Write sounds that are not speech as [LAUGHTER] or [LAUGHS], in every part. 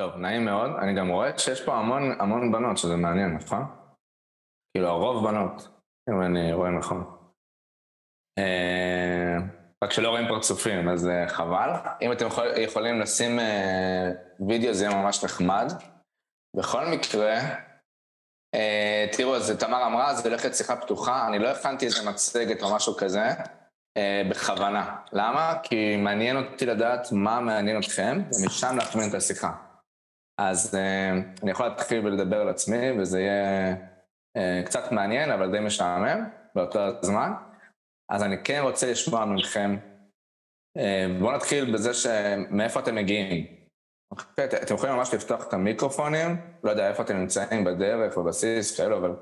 טוב, נעים מאוד. אני גם רואה שיש פה המון, המון בנות, שזה מעניין, נכון? כאילו, הרוב בנות, אם אני רואה נכון. אה, רק שלא רואים פרצופים, אז אה, חבל. אם אתם יכול, יכולים לשים אה, וידאו, זה יהיה ממש נחמד. בכל מקרה, תראו, אז תמר אמרה, זה הולכת שיחה פתוחה, אני לא הכנתי איזה מצגת או משהו כזה, בכוונה. למה? כי מעניין אותי לדעת מה מעניין אתכם, ומשם להכווין את השיחה. אז אה, אני יכול להתחיל ולדבר על עצמי, וזה יהיה אה, קצת מעניין, אבל די משעמם באותו הזמן. אז אני כן רוצה לשמוע מכם, אה, בואו נתחיל בזה שמאיפה אתם מגיעים. אוקיי, אתם יכולים ממש לפתוח את המיקרופונים, לא יודע איפה אתם נמצאים, בדרך או בסיס, כאלו, אבל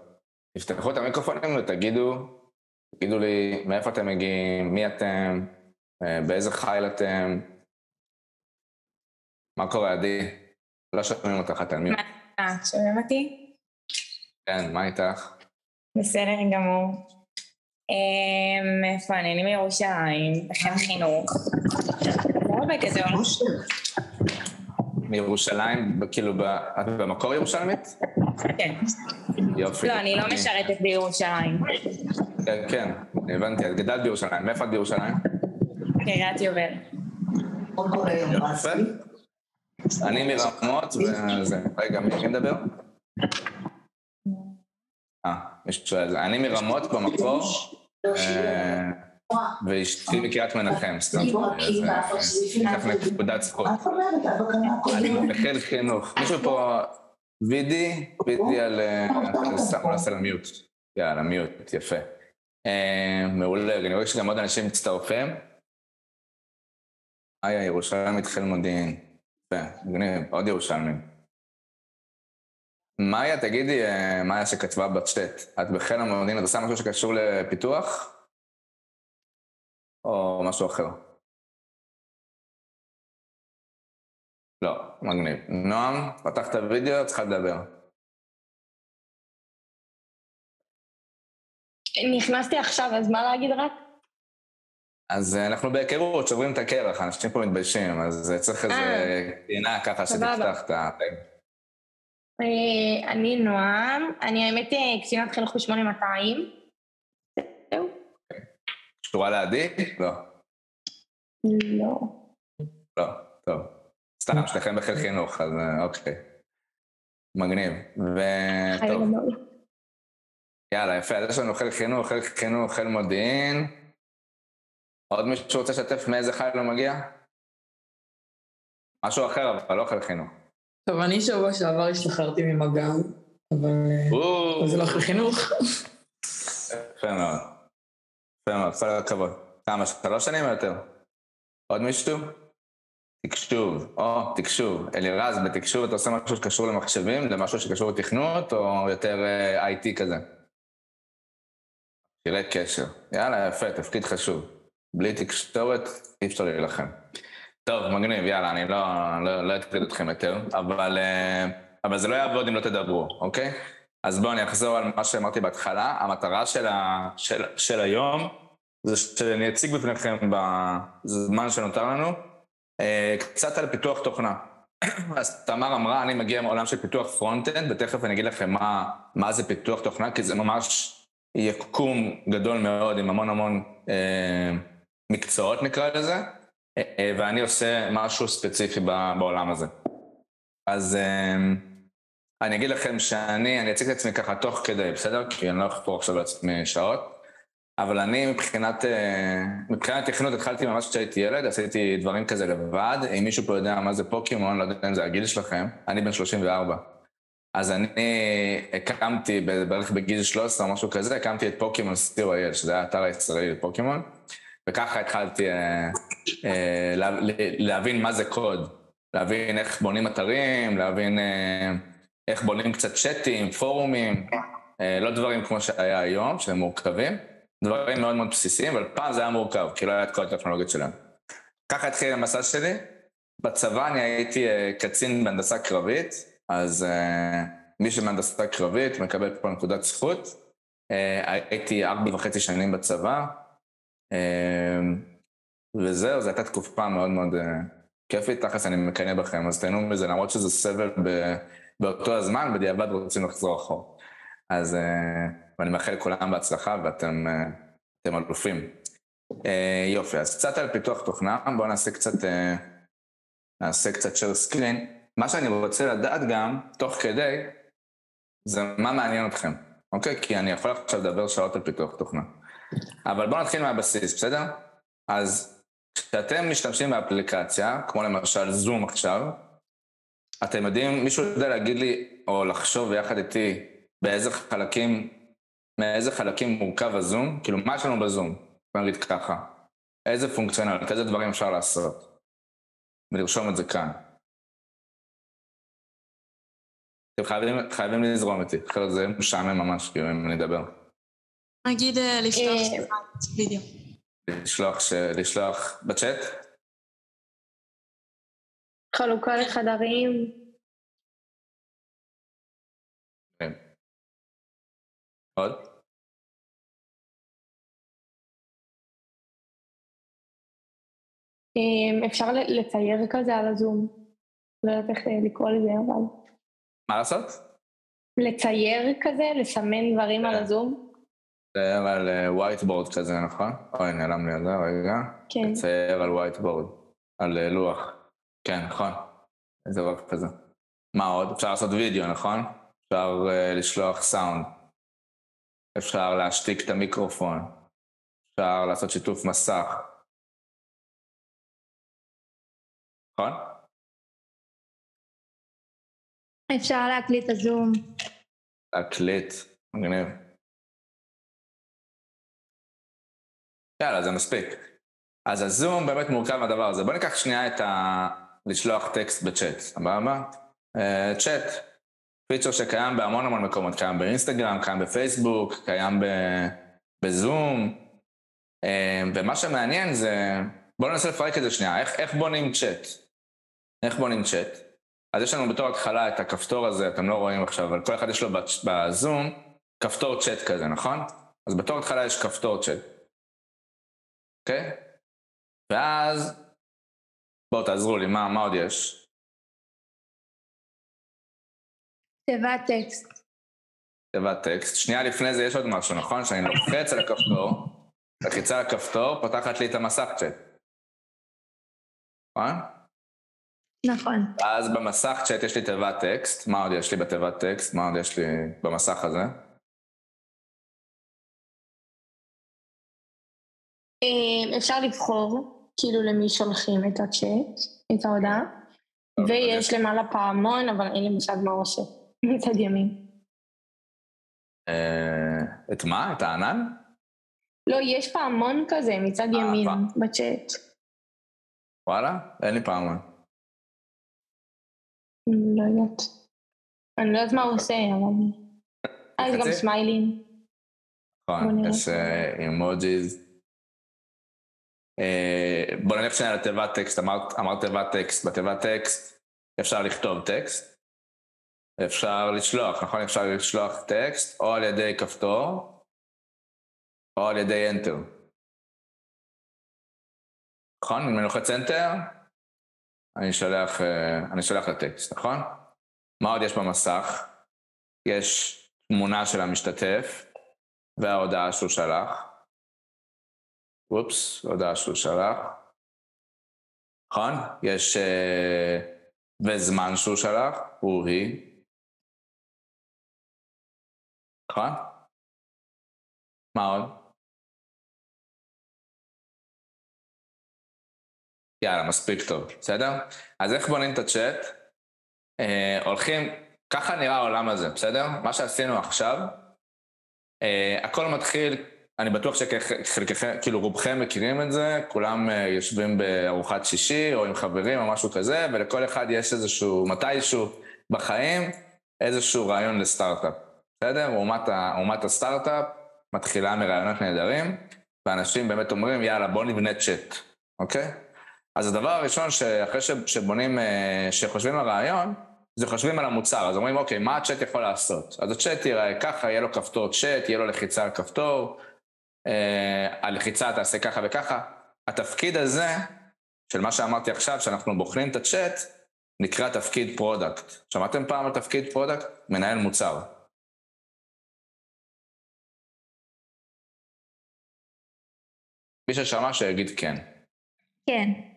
תפתחו את המיקרופונים ותגידו, תגידו לי מאיפה אתם מגיעים, מי אתם, אה, באיזה חיל אתם, מה קורה, עדי? לא שומעים אותך, אתם מי? אה, שומעים אותי? כן, מה איתך? בסדר גמור. אמ, מאיפה אני? אני מירושלים, בחן חינוך. לא בגדול. מירושלים, כאילו, את במקור ירושלמית? כן. יופי. לא, אני לא משרתת בירושלים. כן, כן, הבנתי, את גדלת בירושלים, מאיפה את בירושלים? קריית יובל. אני מרמות, וזה, רגע, מי מדבר? אה, מישהו אני מרמות במקור, אה, ואשתי מקריית מנחם, סתם, אז אה, ניקח נקודת זכות. אני בחיל חינוך. מישהו פה, וידי, וידי על... אה, הוא נעשה על מיוט. יאללה, מיוט, יפה. מעולה, אני רואה שגם עוד אנשים מצטרפים. איה, ירושלים התחיל מודיעין. יפה, מגניב, עוד ירושלמים. מאיה, תגידי, אה, מאיה שכתבה בצ'אט, את בחיל המודיעין, את עושה משהו שקשור לפיתוח? או משהו אחר? לא, מגניב. נועם, פתחת וידאו, צריכה לדבר. נכנסתי עכשיו, אז מה להגיד רק? אז אה, אנחנו בהיכרות, שוברים את הקרח, אנשים פה מתביישים, אז אה, צריך איזה אה. פינה ככה. שתפתח את ה... אני נועם, אני האמת קצינת חינוך ב-8200. זהו. קשורה לעדי? לא. לא. לא, טוב. סתם, שניכם בחיל חינוך, אז אוקיי. מגניב. וטוב. יאללה, יפה, אז יש לנו חיל חינוך, חיל חינוך, חיל מודיעין. עוד מישהו רוצה לשתף מאיזה חיל הוא מגיע? משהו אחר, אבל לא חיל חינוך. טוב, אני שבוע שעבר השתחררתי ממג"ב, אבל אה, אבל זה לא אחרי חינוך. יפה מאוד. יפה מאוד, כל הכבוד. כמה, שלוש שנים או יותר? עוד מישהו? תקשוב, או, תקשוב. אלירז, בתקשוב אתה עושה משהו שקשור למחשבים, למשהו שקשור לתכנות, או יותר אה, IT כזה? תראה קשר. יאללה, יפה, תפקיד חשוב. בלי תקשורת אי אפשר להילחם. טוב, מגניב, יאללה, אני לא, לא, לא אטריד אתכם יותר, אבל, אה, אבל זה לא יעבוד אם לא תדברו, אוקיי? אז בואו אני אחזור על מה שאמרתי בהתחלה. המטרה של, ה, של, של היום זה שאני אציג בפניכם בזמן שנותר לנו אה, קצת על פיתוח תוכנה. [CLEARS THROAT] אז תמר אמרה, אני מגיע מעולם של פיתוח front-end, ותכף אני אגיד לכם מה, מה זה פיתוח תוכנה, כי זה ממש יקום גדול מאוד עם המון המון אה, מקצועות נקרא לזה, אה, אה, ואני עושה משהו ספציפי בעולם הזה. אז אה, אני אגיד לכם שאני, אני אציג את עצמי ככה תוך כדי, בסדר? כי אני לא אחפור עכשיו לעצמי שעות, אבל אני מבחינת, אה, מבחינת תכנות התחלתי ממש כשהייתי ילד, עשיתי דברים כזה לבד. אם מישהו פה יודע מה זה פוקימון, לא יודע אם זה הגיל שלכם, אני בן 34. אז אני הקמתי בערך בגיל 13 או משהו כזה, הקמתי את פוקימון co.il, שזה היה האתר הישראלי לפוקימון, וככה התחלתי אה, אה, לה, להבין מה זה קוד, להבין איך בונים אתרים, להבין אה, איך בונים קצת צ'אטים, פורומים, אה, לא דברים כמו שהיה היום, שהם מורכבים, דברים מאוד מאוד בסיסיים, אבל פעם זה היה מורכב, כי לא היה את כל הטכנולוגיות שלהם. ככה התחיל המסע שלי. בצבא אני הייתי אה, קצין בהנדסה קרבית, אז אה, מי שבהנדסה קרבית מקבל פה נקודת זכות. אה, הייתי ארבע וחצי שנים בצבא, וזהו, זו הייתה תקופה מאוד מאוד אה, לי, תכלס אני מקנא בכם, אז תהנו מזה, למרות שזה סבל ב, באותו הזמן, בדיעבד רוצים לחזור אחור. אז אה, ואני מאחל לכולם בהצלחה, ואתם אה, אלופים. יופי, אז קצת על פיתוח תוכנה, בואו נעשה קצת, נעשה קצת share screen. מה שאני רוצה לדעת גם, תוך כדי, זה מה מעניין אתכם, אוקיי? כי אני יכול עכשיו לדבר שעות על פיתוח תוכנה. אבל בואו נתחיל מהבסיס, בסדר? אז כשאתם משתמשים באפליקציה, כמו למשל זום עכשיו, אתם יודעים, מישהו יודע להגיד לי, או לחשוב יחד איתי, באיזה חלקים, מאיזה חלקים מורכב הזום? כאילו, מה יש לנו בזום? בוא נגיד ככה. איזה פונקציונליות, איזה דברים אפשר לעשות? ולרשום את זה כאן. אתם חייבים, חייבים לזרום איתי, אחרת זה משעמם ממש, כאילו, אם אני אדבר. נגיד אה, לשלוח אה, שיחת וידאו. לשלוח. לשלוח בצ'אט? חלוקה לחדרים. כן. עוד? אה, אפשר לצייר כזה על הזום. לא יודעת איך אה, לקרוא לזה, אבל... מה לעשות? לצייר כזה, לסמן דברים על כן. הזום. לצייר על whiteboard כזה, נכון? אוי, נעלם לי על זה, רגע. כן. לצייר על whiteboard, על אה, לוח. כן, נכון. איזה דבר כזה. מה עוד? אפשר לעשות וידאו, נכון? אפשר אה, לשלוח סאונד. אפשר להשתיק את המיקרופון. אפשר לעשות שיתוף מסך. נכון? אפשר להקליט את הזום. להקליט, מגניב. יאללה, זה מספיק. אז הזום באמת מורכב מהדבר הזה. בוא ניקח שנייה את ה... לשלוח טקסט בצ'אט, סבבה? אה, צ'אט, פיצ'ר שקיים בהמון המון מקומות, קיים באינסטגרם, קיים בפייסבוק, קיים ב... בזום, אה, ומה שמעניין זה, בואו ננסה לפרק את זה שנייה, איך, איך בונים צ'אט? איך בונים צ'אט? אז יש לנו בתור התחלה את הכפתור הזה, אתם לא רואים עכשיו, אבל כל אחד יש לו בזום כפתור צ'אט כזה, נכון? אז בתור התחלה יש כפתור צ'אט, אוקיי? ואז, בואו תעזרו לי, מה, מה עוד יש? תיבת טקסט. תיבת טקסט. שנייה לפני זה יש עוד משהו, נכון? שאני לוחץ על הכפתור, לחיצה על הכפתור, פותחת לי את המסך צ'אט. נכון? נכון. אז במסך צ'אט יש לי תיבת טקסט, מה עוד יש לי בתיבת טקסט? מה עוד יש לי במסך הזה? אפשר לבחור, כאילו למי שולחים את הצ'אט, את ההודעה, טוב, ויש למעלה פעמון, אבל אין לי מושג מה הוא עושה, [LAUGHS] מצד ימין. אה, את מה? את הענן? לא, יש פעמון כזה מצד אה, ימין. בצ'אט. וואלה? אין לי פעמון. לא יודעת. אני לא יודעת מה הוא עושה, אבל... [LAUGHS] אה, יש גם? סמיילים. נכון. יש אימוג'יז. בוא נלך שנייה לתיבת טקסט, אמרת, אמרת תיבת טקסט. בתיבת טקסט אפשר לכתוב טקסט, אפשר לשלוח, נכון? אפשר לשלוח טקסט או על ידי כפתור או על ידי Enter. נכון? אם אני לוחץ Enter, אני שולח, אה, אני שולח לטקסט, נכון? מה עוד יש במסך? יש תמונה של המשתתף וההודעה שהוא שלח. אופס, הודעה שהוא שלח. נכון? יש... אה, וזמן שהוא שלח, הוא היא. נכון? מה עוד? יאללה, מספיק טוב, בסדר? אז איך בונים את הצ'אט? אה, הולכים, ככה נראה העולם הזה, בסדר? מה שעשינו עכשיו, אה, הכל מתחיל, אני בטוח שחלקכם, כאילו רובכם מכירים את זה, כולם אה, יושבים בארוחת שישי או עם חברים או משהו כזה, ולכל אחד יש איזשהו, מתישהו בחיים, איזשהו רעיון לסטארט-אפ, בסדר? אומת, אומת הסטארט-אפ מתחילה מרעיונות נהדרים, ואנשים באמת אומרים, יאללה, בוא נבנה צ'אט, אוקיי? אז הדבר הראשון שאחרי שבונים, אה, שחושבים על רעיון, זה חושבים על המוצר, אז אומרים, אוקיי, מה הצ'אט יכול לעשות? אז הצ'אט ייראה ככה, יהיה לו כפתור צ'אט, יהיה לו לחיצה על כפתור, הלחיצה תעשה ככה וככה. התפקיד הזה של מה שאמרתי עכשיו, שאנחנו בוחנים את הצ'אט, נקרא תפקיד product. שמעתם פעם על תפקיד product? מנהל מוצר. מי ששמע שיגיד כן. כן.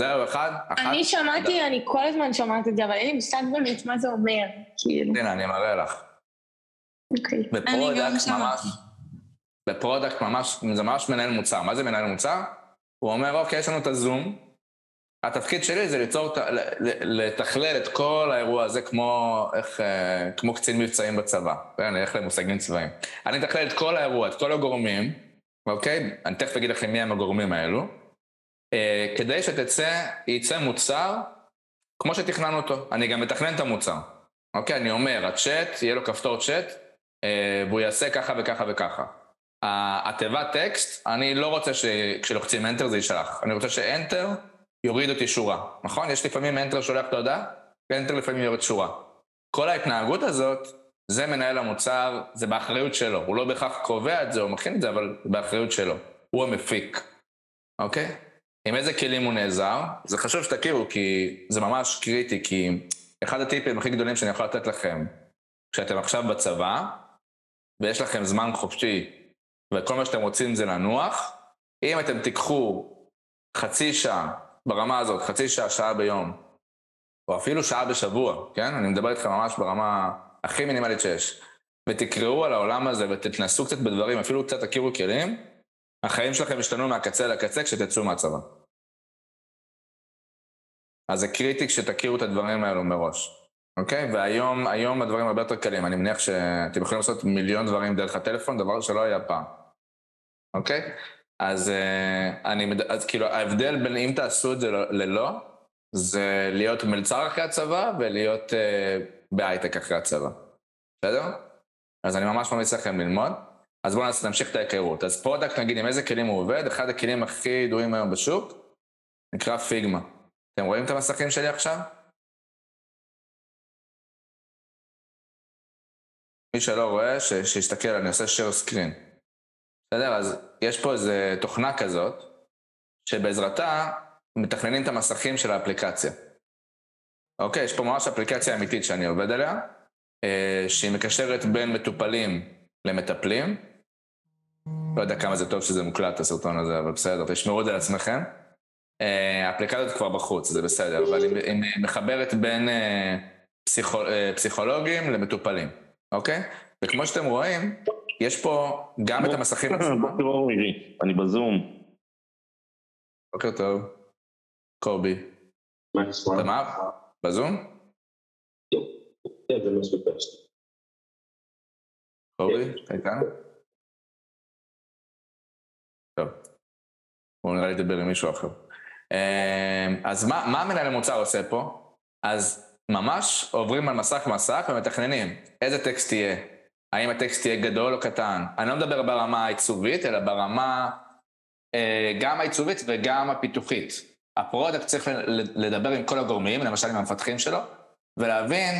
זהו, אחד, אחת. אני שמעתי, אני כל הזמן שומעת את זה, אבל אין לי מושג באמת מה זה אומר, כאילו. הנה, אני מראה לך. אוקיי. אני גם ב product ממש, שמעתי. ב product ממש, זה ממש מנהל מוצר. מה זה מנהל מוצר? הוא אומר, אוקיי, יש לנו את הזום, התפקיד שלי זה ליצור, לתכלל את כל האירוע הזה כמו, איך, אה, כמו קצין מבצעים בצבא. כן, נלך למושגים צבאיים. אני אתכלל את כל האירוע, את כל הגורמים, אוקיי? אני תכף אגיד לכם מי הם הגורמים האלו. אה, כדי שתצא, יצא מוצר כמו שתכננו אותו. אני גם מתכנן את המוצר. אוקיי, אני אומר, הצ'אט, יהיה לו כפתור צ'אט, אה, והוא יעשה ככה וככה וככה. התיבת טקסט, אני לא רוצה שכשלוחצים Enter זה יישלח. אני רוצה ש-Enter יוריד אותי שורה, נכון? יש לפעמים Enter שולח את ההודעה, ו-Enter לפעמים יורד שורה. כל ההתנהגות הזאת, זה מנהל המוצר, זה באחריות שלו. הוא לא בהכרח קובע את זה או מכין את זה, אבל זה באחריות שלו. הוא המפיק, אוקיי? עם איזה כלים הוא נעזר? זה חשוב שתכירו, כי זה ממש קריטי, כי אחד הטיפים הכי גדולים שאני יכול לתת לכם, כשאתם עכשיו בצבא, ויש לכם זמן חופשי, וכל מה שאתם רוצים זה לנוח, אם אתם תיקחו חצי שעה ברמה הזאת, חצי שעה, שעה ביום, או אפילו שעה בשבוע, כן? אני מדבר איתכם ממש ברמה הכי מינימלית שיש, ותקראו על העולם הזה ותתנסו קצת בדברים, אפילו קצת תכירו כלים, החיים שלכם ישתנו מהקצה לקצה כשתצאו מהצבא. אז זה קריטי כשתכירו את הדברים האלו מראש, אוקיי? והיום היום הדברים הרבה יותר קלים. אני מניח שאתם יכולים לעשות מיליון דברים דרך הטלפון, דבר שלא היה פעם, אוקיי? אז, אה, אני, אז כאילו ההבדל בין אם תעשו את זה ללא, זה להיות מלצר אחרי הצבא ולהיות אה, בהייטק אחרי הצבא, בסדר? אז אני ממש ממליץ לכם ללמוד. אז בואו נמשיך את ההיכרות. אז product, נגיד, עם איזה כלים הוא עובד? אחד הכלים הכי ידועים היום בשוק נקרא פיגמה. אתם רואים את המסכים שלי עכשיו? מי שלא רואה, שיסתכל, אני עושה share screen. בסדר? אז יש פה איזה תוכנה כזאת, שבעזרתה מתכננים את המסכים של האפליקציה. אוקיי, יש פה ממש אפליקציה אמיתית שאני עובד עליה, אה, שהיא מקשרת בין מטופלים למטפלים. לא יודע כמה זה טוב שזה מוקלט, הסרטון הזה, אבל בסדר, תשמרו את זה לעצמכם. אה, האפליקציה הזאת כבר בחוץ, זה בסדר, אבל היא, מחברת בין אה, פסיכולוגים למטופלים, אוקיי? וכמו שאתם רואים, יש פה גם את המסכים עצמם. [LAUGHS] בוקר אור מירי, אני בזום. בוקר טוב. קובי. מה? בזום? כן. קובי, אתה איתנו? טוב. הוא נראה לי לדבר עם מישהו אחר. אמ, אז מה, מה מנהל המוצר עושה פה? אז ממש עוברים על מסך מסך ומתכננים איזה טקסט יהיה. האם הטקסט יהיה גדול או קטן. אני לא מדבר ברמה העיצובית, אלא ברמה אה, גם העיצובית וגם הפיתוחית. ה product צריך לדבר עם כל הגורמים, למשל עם המפתחים שלו, ולהבין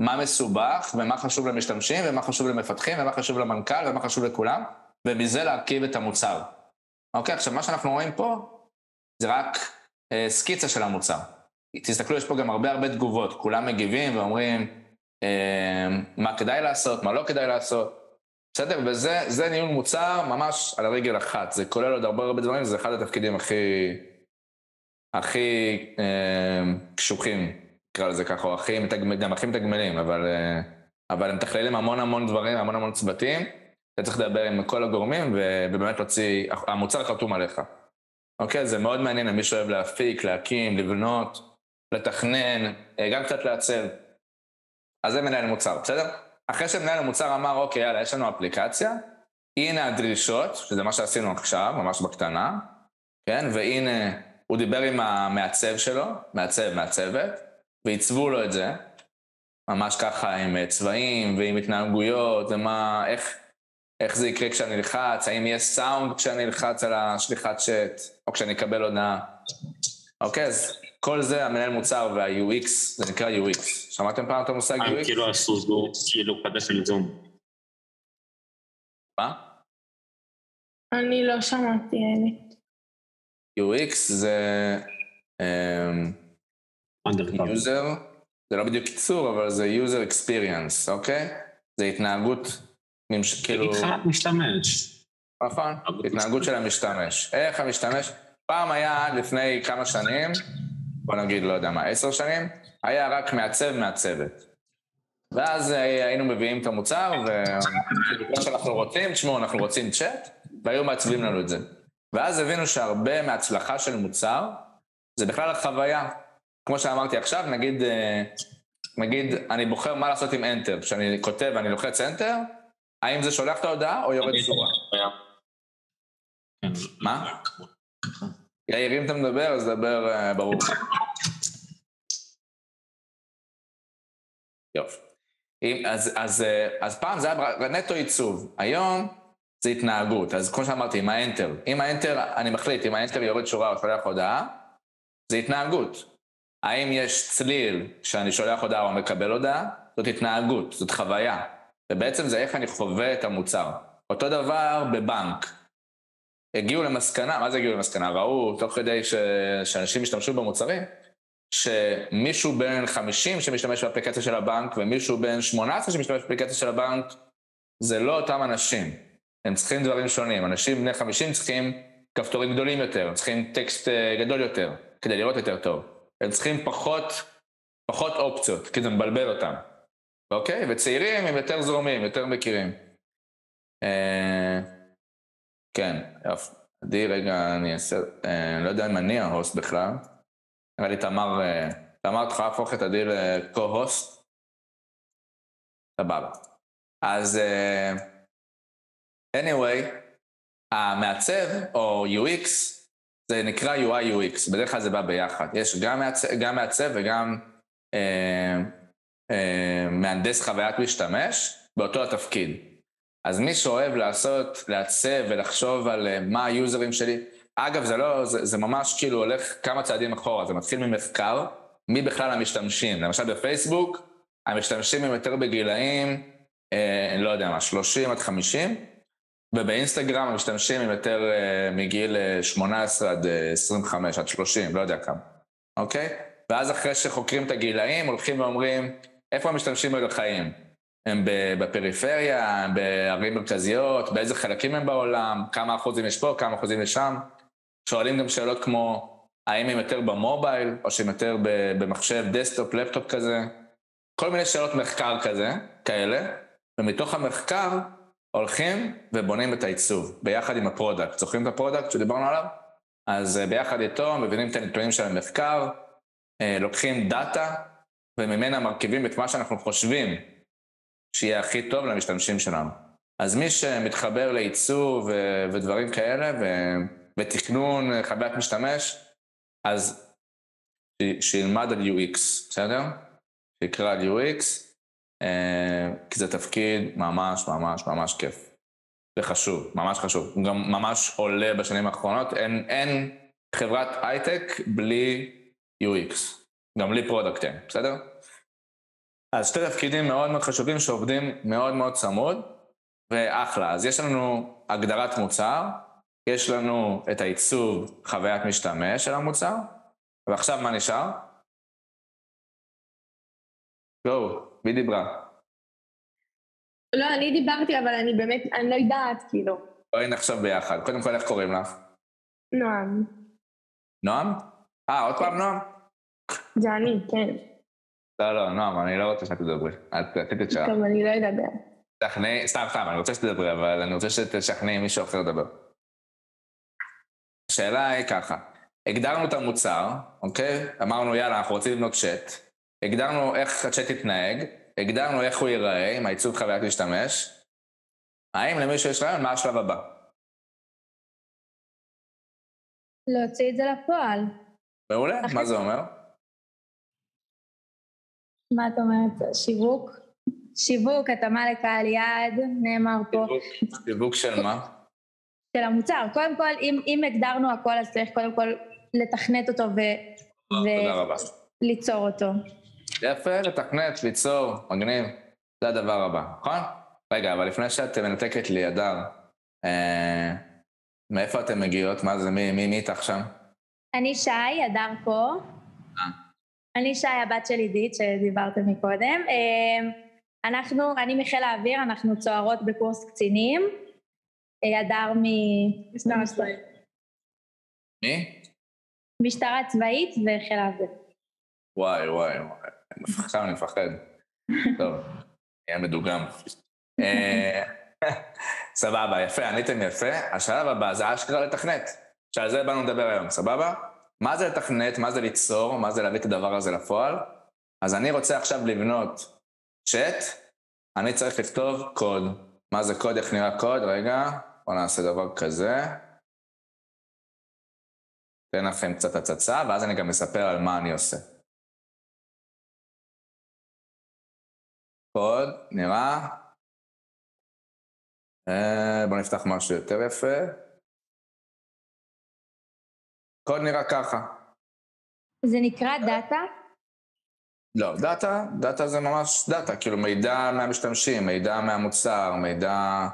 מה מסובך ומה חשוב למשתמשים ומה חשוב למפתחים ומה חשוב למנכ"ל ומה חשוב לכולם, ומזה להרכיב את המוצר. אוקיי, עכשיו מה שאנחנו רואים פה זה רק אה, סקיצה של המוצר. תסתכלו, יש פה גם הרבה הרבה תגובות, כולם מגיבים ואומרים מה כדאי לעשות, מה לא כדאי לעשות. בסדר? וזה זה ניהול מוצר ממש על הרגל אחת, זה כולל עוד הרבה הרבה דברים, זה אחד התפקידים הכי, הכי אה, קשוחים, נקרא לזה ככה, או הכי, גם הכי מתגמלים, אבל, אה, אבל הם מתכללים המון המון דברים, המון המון צוותים, אתה צריך לדבר עם כל הגורמים ובאמת להוציא, המוצר חתום עליך. אוקיי? זה מאוד מעניין למי שאוהב להפיק, להקים, לבנות, לתכנן, אה, גם קצת לעצב. אז זה מנהל מוצר, בסדר? אחרי שמנהל המוצר אמר, אוקיי, יאללה, יש לנו אפליקציה, הנה הדרישות, שזה מה שעשינו עכשיו, ממש בקטנה, כן? והנה, הוא דיבר עם המעצב שלו, מעצב, מעצבת, ועיצבו לו את זה, ממש ככה עם אה, צבעים ועם התנהגויות, ומה, איך, איך זה יקרה כשאני אלחץ, האם יהיה סאונד כשאני אלחץ על השליחת צ'אט, או כשאני אקבל הודעה. אוקיי, אז כל זה המנהל מוצר וה-UX, זה נקרא UX. שמעתם פעם את המושג אה, UX? כאילו עשו זום, כאילו חדש של זום. מה? אני לא שמעתי, האמת. UX זה אמ, אנדרקאבר. user, זה לא בדיוק קיצור, אבל זה user experience, אוקיי? זה התנהגות, כאילו, התחלת משתמש. נכון, התנהגות של המשתמש. איך המשתמש, פעם היה לפני כמה שנים, בוא נגיד, לא יודע מה, עשר שנים, היה רק מעצב מעצבת. ואז אה, היינו מביאים את המוצר, וכמו שאנחנו רוצים, תשמעו, אנחנו רוצים צ'אט, והיו מעצבים לנו את זה. ואז הבינו שהרבה מההצלחה של מוצר, זה בכלל החוויה. כמו שאמרתי עכשיו, נגיד, אה, נגיד, אני בוחר מה לעשות עם Enter. כשאני כותב ואני לוחץ Enter, האם זה שולח את ההודעה או יורד שורה? כן. מה? יאיר, אם אתה מדבר, אז דבר אה, ברור. יופי. אז, אז, אה, אז פעם זה היה נטו עיצוב, היום זה התנהגות. אז כמו שאמרתי, עם האנטר, אם האנטר, אני מחליט, אם האנטר יורד שורה או שולח הודעה, זה התנהגות. האם יש צליל שאני שולח הודעה או מקבל הודעה? זאת התנהגות, זאת חוויה. ובעצם זה איך אני חווה את המוצר. אותו דבר בבנק. הגיעו למסקנה, מה זה הגיעו למסקנה? ראו תוך כדי ש... שאנשים השתמשו במוצרים, שמישהו בן 50 שמשתמש באפליקציה של הבנק ומישהו בן 18 שמשתמש באפליקציה של הבנק, זה לא אותם אנשים. הם צריכים דברים שונים. אנשים בני 50 צריכים כפתורים גדולים יותר, צריכים טקסט אה, גדול יותר, כדי לראות יותר טוב. הם צריכים פחות, פחות אופציות, כי זה מבלבל אותם. אוקיי? וצעירים הם יותר זורמים, יותר מכירים. אה, כן, יופי. עדי, רגע, אני אעשה, אה, לא יודע אם אני ההוסט בכלל. נראה לי תמר, אה, תמר, יכולה להפוך את עדי לקו-הוסט? סבבה. אז אה, anyway, המעצב, או UX, זה נקרא UI UX, בדרך כלל זה בא ביחד. יש גם מעצב, גם מעצב וגם אה, אה, מהנדס חוויית משתמש באותו התפקיד. אז מי שאוהב לעשות, לעצב ולחשוב על אה, מה היוזרים שלי, אגב, זה לא, זה, זה ממש כאילו הולך כמה צעדים אחורה, זה מתחיל ממחקר, מי בכלל המשתמשים. למשל בפייסבוק, המשתמשים הם יותר בגילאים, אה, לא יודע מה, 30 עד 50, ובאינסטגרם המשתמשים הם יותר אה, מגיל אה, 18 עד אה, 25, עד 30, לא יודע כמה, אוקיי? ואז אחרי שחוקרים את הגילאים, הולכים ואומרים, איפה המשתמשים האלה חיים? הם בפריפריה, הם בערים מרכזיות, באיזה חלקים הם בעולם, כמה אחוזים יש פה, כמה אחוזים יש שם. שואלים גם שאלות כמו, האם הם יותר במובייל, או שהם יותר במחשב דסקטופ, לפטופ כזה. כל מיני שאלות מחקר כזה, כאלה, ומתוך המחקר הולכים ובונים את העיצוב, ביחד עם ה product. זוכרים את ה product שדיברנו עליו? אז ביחד איתו מבינים את הנתונים של המחקר, לוקחים דאטה, וממנה מרכיבים את מה שאנחנו חושבים שיהיה הכי טוב למשתמשים שלנו. אז מי שמתחבר לעיצוב ו- ודברים כאלה, ו- ותכנון חוויית משתמש, אז ש- שילמד על UX, בסדר? שיקרא על UX, אה, כי זה תפקיד ממש ממש ממש כיף. וחשוב, ממש חשוב. הוא גם ממש עולה בשנים האחרונות, אין, אין חברת הייטק בלי UX, גם בלי פרודקטים, בסדר? אז שתי תפקידים מאוד מאוד חשובים שעובדים מאוד מאוד צמוד, ואחלה. אז יש לנו הגדרת מוצר, יש לנו את העיצוב חוויית משתמש של המוצר, ועכשיו מה נשאר? גו, מי דיברה? לא, אני דיברתי, אבל אני באמת, אני לא יודעת, כאילו. בואי נחשוב ביחד. קודם כל, איך קוראים לך? נועם. נועם? אה, עוד פעם נועם? זה אני, כן. לא, לא, נועם, אני לא רוצה שתדברי. את עשית את שלך. טוב, אני לא אדבר. תשכנעי, סתם, סתם, אני רוצה שתדברי, אבל אני רוצה שתשכנעי מישהו אחר לדבר. השאלה היא ככה, הגדרנו את המוצר, אוקיי? אמרנו, יאללה, אנחנו רוצים לבנות צ'אט. הגדרנו איך הצ'אט יתנהג, הגדרנו איך הוא ייראה עם העיצוב חוויית להשתמש. האם למישהו יש רעיון מה השלב הבא? להוציא את זה לפועל. מעולה, מה זה אומר? מה את אומרת? שיווק? שיווק, התאמה לקהל יעד, נאמר פה. שיווק של מה? של המוצר. קודם כל, אם, אם הגדרנו הכל, אז צריך קודם כל לתכנת אותו ו... רבה. וליצור אותו. יפה, לתכנת, ליצור, מגניב. זה הדבר הבא, נכון? רגע, אבל לפני שאת מנתקת לי, הדר, אה, מאיפה אתן מגיעות? מה זה, מי, מי, מי איתך שם? אני שי, הדר פה. אה. אני שי, הבת של עידית, שדיברתם מקודם. אה, אנחנו, אני מחיל האוויר, אנחנו צוערות בקורס קצינים. אה, הדר משטרה צבאית. מי? ממשטרה צבאית וחיל האוויר. וואי, וואי, וואי. עכשיו אני מפחד. טוב, יהיה מדוגם. אה, סבבה, יפה, עניתם יפה. השלב הבא זה אשכרה לתכנת. שעל זה באנו לדבר היום, סבבה? מה זה לתכנת, מה זה ליצור, מה זה להביא את הדבר הזה לפועל? אז אני רוצה עכשיו לבנות צ'אט, אני צריך לכתוב קוד. מה זה קוד, איך נראה קוד? רגע, בואו נעשה דבר כזה. אתן לכם קצת הצצה, ואז אני גם אספר על מה אני עושה. קוד, נראה. אה, בואו נפתח משהו יותר יפה. קוד נראה ככה. זה נקרא דאטה? לא, דאטה, דאטה זה ממש דאטה, כאילו מידע מהמשתמשים, מידע מהמוצר, מידע...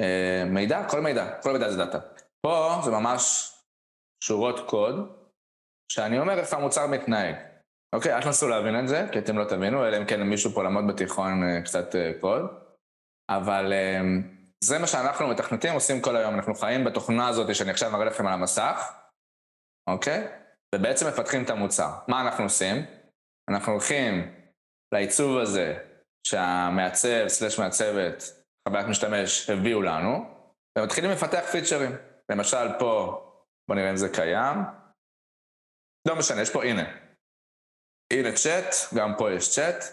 אה, מידע, כל מידע, כל מידע זה דאטה. פה זה ממש שורות קוד, שאני אומר איך המוצר מתנהג. אוקיי, אל תנסו להבין את זה, כי אתם לא תבינו, אלא אם כן מישהו פה למד בתיכון אה, קצת אה, קוד, אבל אה, זה מה שאנחנו מתכנתים עושים כל היום, אנחנו חיים בתוכנה הזאת שאני עכשיו מראה לכם על המסך, אוקיי? ובעצם מפתחים את המוצר. מה אנחנו עושים? אנחנו הולכים לעיצוב הזה שהמעצב, סלש מעצבת, חוויית משתמש, הביאו לנו, ומתחילים לפתח פיצ'רים. למשל פה, בואו נראה אם זה קיים. לא משנה, יש פה, הנה. הנה צ'אט, גם פה יש צ'אט.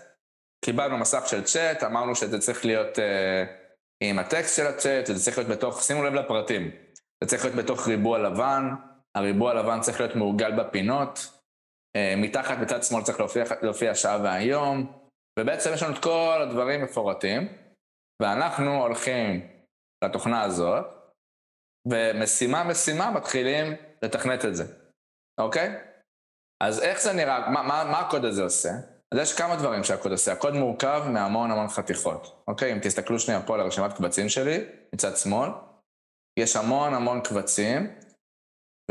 קיבלנו מסך של צ'אט, אמרנו שזה צריך להיות אה, עם הטקסט של הצ'אט, זה צריך להיות בתוך, שימו לב לפרטים, זה צריך להיות בתוך ריבוע לבן, הריבוע הלבן צריך להיות מעוגל בפינות, אה, מתחת בצד שמאל צריך להופיע, להופיע שעה והיום, ובעצם יש לנו את כל הדברים מפורטים, ואנחנו הולכים לתוכנה הזאת, ומשימה משימה מתחילים לתכנת את זה, אוקיי? אז איך זה נראה, מה, מה, מה הקוד הזה עושה? אז יש כמה דברים שהקוד עושה, הקוד מורכב מהמון המון חתיכות, אוקיי? אם תסתכלו שנייה פה על הרשימת קבצים שלי, מצד שמאל, יש המון המון קבצים,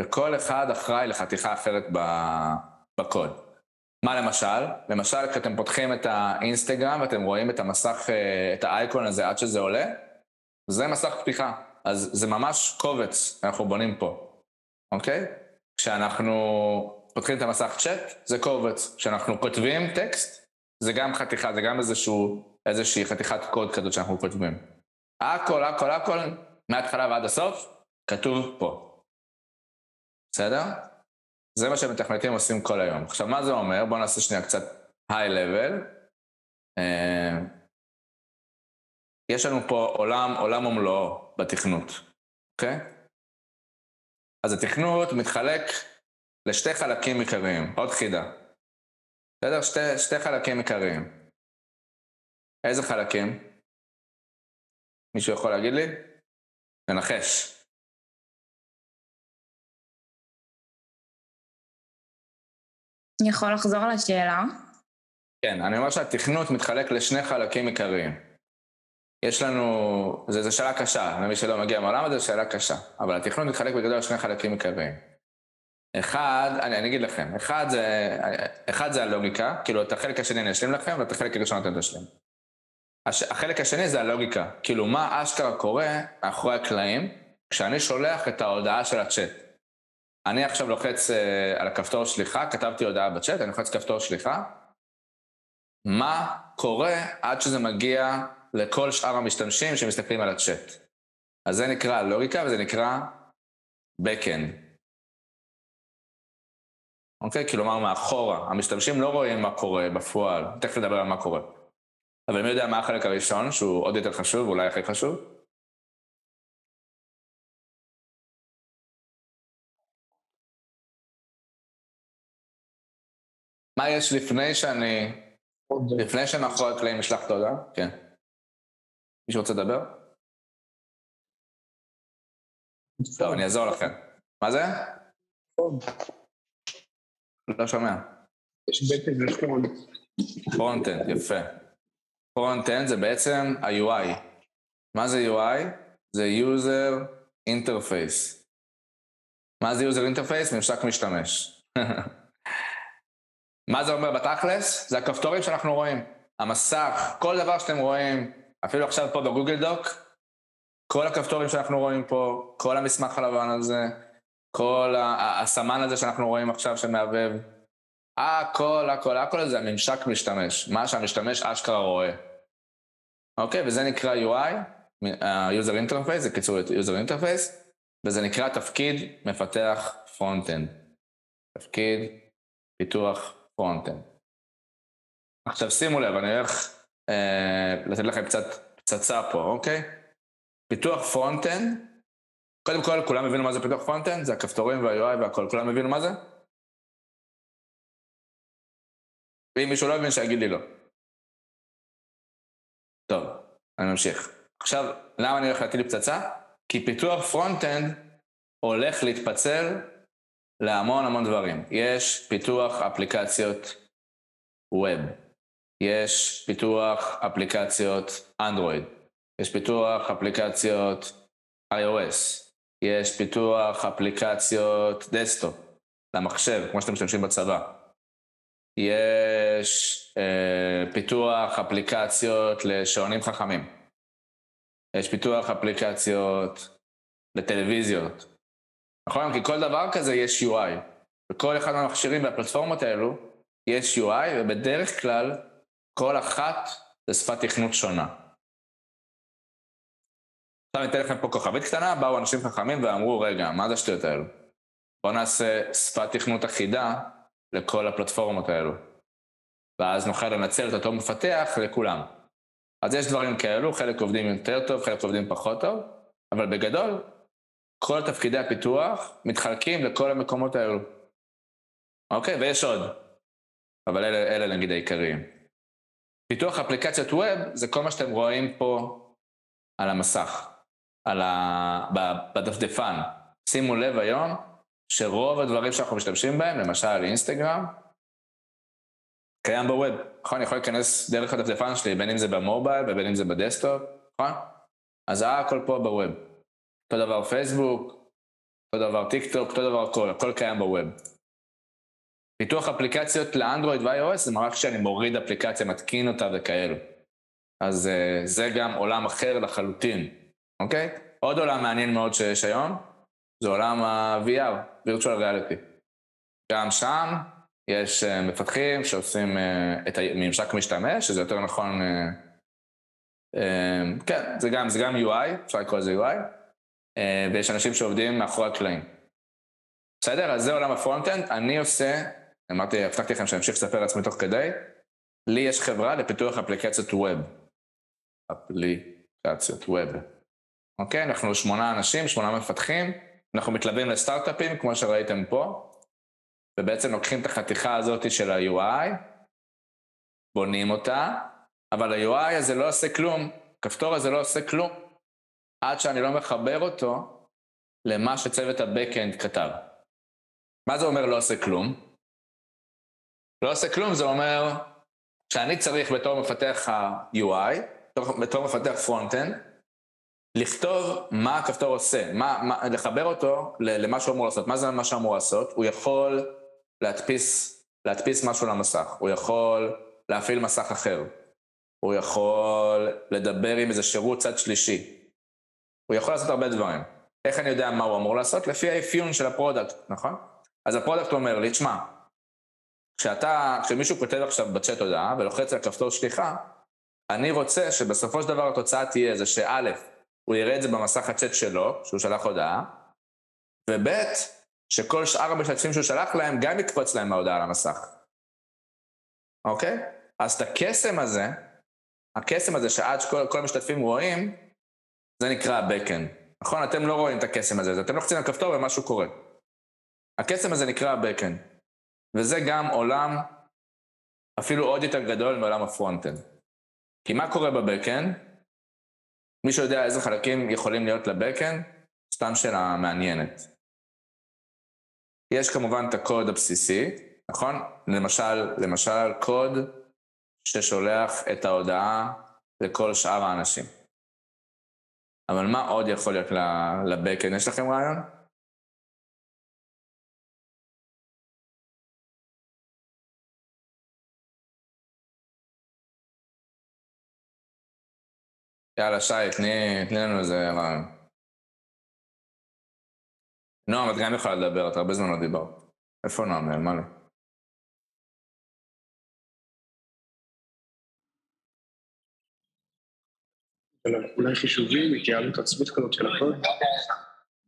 וכל אחד אחראי לחתיכה אחרת בקוד. מה למשל? למשל, כשאתם פותחים את האינסטגרם ואתם רואים את המסך, אה, את האייקון הזה עד שזה עולה, זה מסך פתיחה. אז זה ממש קובץ אנחנו בונים פה, אוקיי? כשאנחנו פותחים את המסך צ'אט, זה קובץ. כשאנחנו כותבים טקסט, זה גם חתיכה, זה גם איזשהו, איזושהי חתיכת קוד כזאת שאנחנו כותבים. הכל, הכל, הכל, מההתחלה ועד הסוף, כתוב פה. בסדר? זה מה שמתכנתים עושים כל היום. עכשיו, מה זה אומר? בואו נעשה שנייה קצת היי לבל. אה, יש לנו פה עולם, עולם ומלואו בתכנות, אוקיי? אז התכנות מתחלק לשתי חלקים עיקריים, עוד חידה. בסדר? שתי, שתי חלקים עיקריים. איזה חלקים? מישהו יכול להגיד לי? לנחש. יכול לחזור על השאלה? כן, אני אומר שהתכנות מתחלק לשני חלקים עיקריים. יש לנו, זו שאלה קשה, למי שלא מגיע מהעולם הזה, זו שאלה קשה. אבל התכנות מתחלק בגדול לשני חלקים עיקריים. אחד, אני, אני אגיד לכם, אחד זה, אחד זה הלוגיקה, כאילו את החלק השני אני אשלים לכם, ואת החלק הראשון אתם תשלים. הש, החלק השני זה הלוגיקה, כאילו מה אשכרה קורה מאחורי הקלעים, כשאני שולח את ההודעה של הצ'אט. אני עכשיו לוחץ uh, על הכפתור שליחה, כתבתי הודעה בצ'אט, אני לוחץ כפתור שליחה, מה קורה עד שזה מגיע לכל שאר המשתמשים שמסתכלים על הצ'אט. אז זה נקרא לוגיקה וזה נקרא Backend. אוקיי? כלומר מאחורה. המשתמשים לא רואים מה קורה בפועל, תכף נדבר על מה קורה. אבל מי יודע מה החלק הראשון, שהוא עוד יותר חשוב, אולי הכי חשוב? מה יש לפני שאני, לפני שמאחורי הקלעים אשלח את ההודעה? כן. מישהו רוצה לדבר? טוב, אני אעזור לכם. מה זה? לא שומע. יש backend ו front. frontend, יפה. frontend זה בעצם ה-UI. מה זה UI? זה user interface. מה זה user interface? ממשק משתמש. [LAUGHS] מה זה אומר בתכלס? זה הכפתורים שאנחנו רואים. המסך, כל דבר שאתם רואים, אפילו עכשיו פה ב Google Doc, כל הכפתורים שאנחנו רואים פה, כל המסמך הלבן הזה, כל הסמן הזה שאנחנו רואים עכשיו שמהבהב, הכל, הכל, הכל הזה, הממשק משתמש, מה שהמשתמש אשכרה רואה. אוקיי, וזה נקרא UI, ה-user interface, זה קיצור user interface, וזה נקרא תפקיד מפתח front-end. תפקיד פיתוח front-end. עכשיו שימו לב, אני הולך אה, לתת לכם קצת פצצה פה, אוקיי? פיתוח front-end, קודם כל כולם הבינו מה זה פיתוח front-end? זה הכפתורים וה-UI והכל, כולם הבינו מה זה? ואם מישהו לא הבין שיגיד לי לא. טוב, אני ממשיך. עכשיו, למה אני הולך להטיל פצצה? כי פיתוח front-end הולך להתפצל להמון המון דברים. יש פיתוח אפליקציות web, יש פיתוח אפליקציות אנדרואיד, יש פיתוח אפליקציות iOS, יש פיתוח אפליקציות desktop למחשב, כמו שאתם משתמשים בצבא. יש אה, פיתוח אפליקציות לשעונים חכמים. יש פיתוח אפליקציות לטלוויזיות. נכון? כי כל דבר כזה יש UI. בכל אחד מהמכשירים והפלטפורמות האלו יש UI, ובדרך כלל כל אחת זה שפת תכנות שונה. עכשיו אני אתן לכם פה כוכבית קטנה, באו אנשים חכמים ואמרו, רגע, מה זה השטויות האלו? בואו נעשה שפת תכנות אחידה לכל הפלטפורמות האלו. ואז נוכל לנצל את אותו מפתח לכולם. אז יש דברים כאלו, חלק עובדים יותר טוב, חלק עובדים פחות טוב, אבל בגדול, כל תפקידי הפיתוח מתחלקים לכל המקומות האלו. אוקיי? ויש עוד, אבל אלה, אלה נגיד העיקריים. פיתוח אפליקציות ווב זה כל מה שאתם רואים פה על המסך, על ה... בדפדפן. שימו לב היום שרוב הדברים שאנחנו משתמשים בהם, למשל אינסטגרם, קיים ב web, נכון? אני יכול להיכנס דרך הדפדפן שלי, בין אם זה ב mobile ובין אם זה ב desktop, נכון? אז הכל פה ב web. אותו דבר פייסבוק, אותו דבר טיק טוק, אותו דבר הכל, הכל קיים ב web. פיתוח אפליקציות לאנדרואיד ו-iOS זה רק כשאני מוריד אפליקציה, מתקין אותה וכאלו. אז uh, זה גם עולם אחר לחלוטין, אוקיי? עוד עולם מעניין מאוד שיש היום, זה עולם ה-VR, virtual reality. גם שם יש uh, מפתחים שעושים uh, את הממשק משתמש, שזה יותר נכון, uh, uh, כן, זה גם, זה גם UI, אפשר לקרוא לזה UI, ויש אנשים שעובדים מאחורי הקלעים. בסדר? אז זה עולם ה front-end, אני עושה, אמרתי, הבטחתי לכם שאני אמשיך לספר לעצמי תוך כדי, לי יש חברה לפיתוח אפליקציות web. אפליקציות web. אוקיי? אנחנו שמונה אנשים, שמונה מפתחים, אנחנו מתלווים לסטארט-אפים, כמו שראיתם פה, ובעצם לוקחים את החתיכה הזאת של ה-UI, בונים אותה, אבל ה-UI הזה לא עושה כלום, הכפתור הזה לא עושה כלום, עד שאני לא מחבר אותו למה שצוות ה-Backend כתב. מה זה אומר לא עושה כלום? לא עושה כלום זה אומר שאני צריך בתור מפתח ה-UI, בתור מפתח front-end, לכתוב מה הכפתור עושה, מה, מה, לחבר אותו למה שהוא אמור לעשות. מה זה מה שהוא אמור לעשות? הוא יכול להדפיס, להדפיס משהו למסך, הוא יכול להפעיל מסך אחר, הוא יכול לדבר עם איזה שירות צד שלישי, הוא יכול לעשות הרבה דברים. איך אני יודע מה הוא אמור לעשות? לפי האפיון של ה product, נכון? אז ה product אומר לי, תשמע, כשאתה, כשמישהו כותב עכשיו בצ'אט הודעה ולוחץ על כפתור שליחה, אני רוצה שבסופו של דבר התוצאה תהיה זה שא', הוא יראה את זה במסך הצ'אט שלו, שהוא שלח הודעה, וב', שכל שאר המשתתפים שהוא שלח להם, גם יקפוץ להם ההודעה על המסך. אוקיי? אז את הקסם הזה, הקסם הזה שעד שכל המשתתפים רואים, זה נקרא ה-Backend. נכון? אתם לא רואים את הקסם הזה, אתם לוחצים על כפתור ומשהו קורה. הקסם הזה נקרא ה-Backend. וזה גם עולם אפילו עוד יותר גדול מעולם ה front-end. כי מה קורה ב backend? מישהו יודע איזה חלקים יכולים להיות ל backend? סתם שאלה מעניינת. יש כמובן את הקוד הבסיסי, נכון? למשל, למשל קוד ששולח את ההודעה לכל שאר האנשים. אבל מה עוד יכול להיות ל backend? יש לכם רעיון? יאללה, שי, תני, תני לנו איזה רעיון. נועם, את גם יכולה לדבר, את הרבה זמן לא דיברת. איפה נועם? נעלמה לי. לא? אולי חישובים, התייעלות עצמית כזאת של הקוד.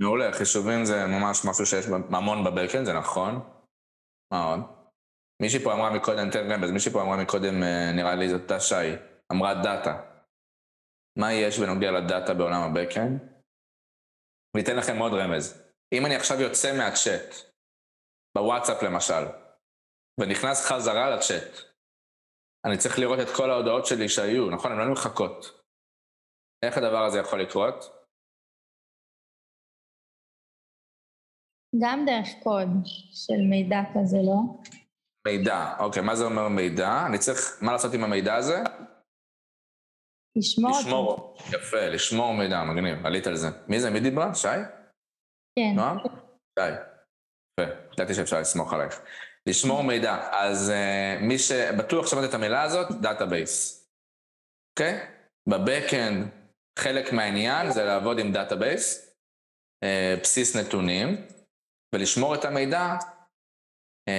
מעולה, חישובים זה ממש משהו שיש המון בבקאנד, זה נכון. מה עוד? מישהי פה אמרה מקודם, תן רמז, מישהי פה אמרה מקודם, אה, נראה לי זאת אותה שי, אמרה data. מה יש בנוגע ל data בעולם ה backend? אני אתן לכם עוד רמז. אם אני עכשיו יוצא מהצ'אט, בוואטסאפ למשל, ונכנס חזרה לצ'אט, אני צריך לראות את כל ההודעות שלי שהיו, נכון? הן לא נמחקות. איך הדבר הזה יכול לקרות? גם דרך קוד של מידע כזה, לא? מידע, אוקיי, מה זה אומר מידע? אני צריך, מה לעשות עם המידע הזה? לשמור אותו. לשמור, יפה, לשמור מידע, מגניב, עלית על זה. מי זה, מי דיברה? שי? כן. נועם? שי. יפה, ידעתי שאפשר לסמוך עלייך. לשמור מידע, אז uh, מי שבטוח שמעת את המילה הזאת, database. אוקיי? ב backend, חלק מהעניין זה לעבוד עם database, uh, בסיס נתונים, ולשמור את המידע uh,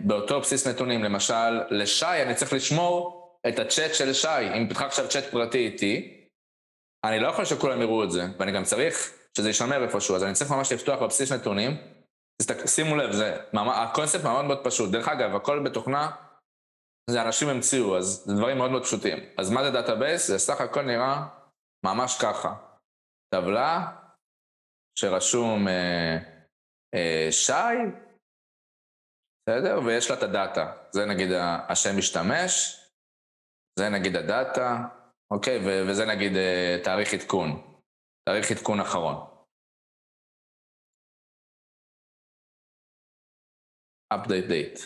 באותו בסיס נתונים. למשל, לשי אני צריך לשמור את הצ'אט של שי. אם פתחה עכשיו צ'אט פרטי איתי, אני לא יכול שכולם יראו את זה, ואני גם צריך שזה יישמר איפשהו, אז אני צריך ממש לפתוח בבסיס נתונים. שימו לב, זה, הקונספט מאוד מאוד פשוט. דרך אגב, הכל בתוכנה, זה אנשים המציאו, אז זה דברים מאוד מאוד פשוטים. אז מה זה database? זה סך הכל נראה ממש ככה. טבלה שרשום אה, אה, שי, בסדר? ויש לה את הדאטה. זה נגיד השם משתמש, זה נגיד הדאטה, אוקיי? ו- וזה נגיד uh, תאריך עדכון, תאריך עדכון אחרון. update date.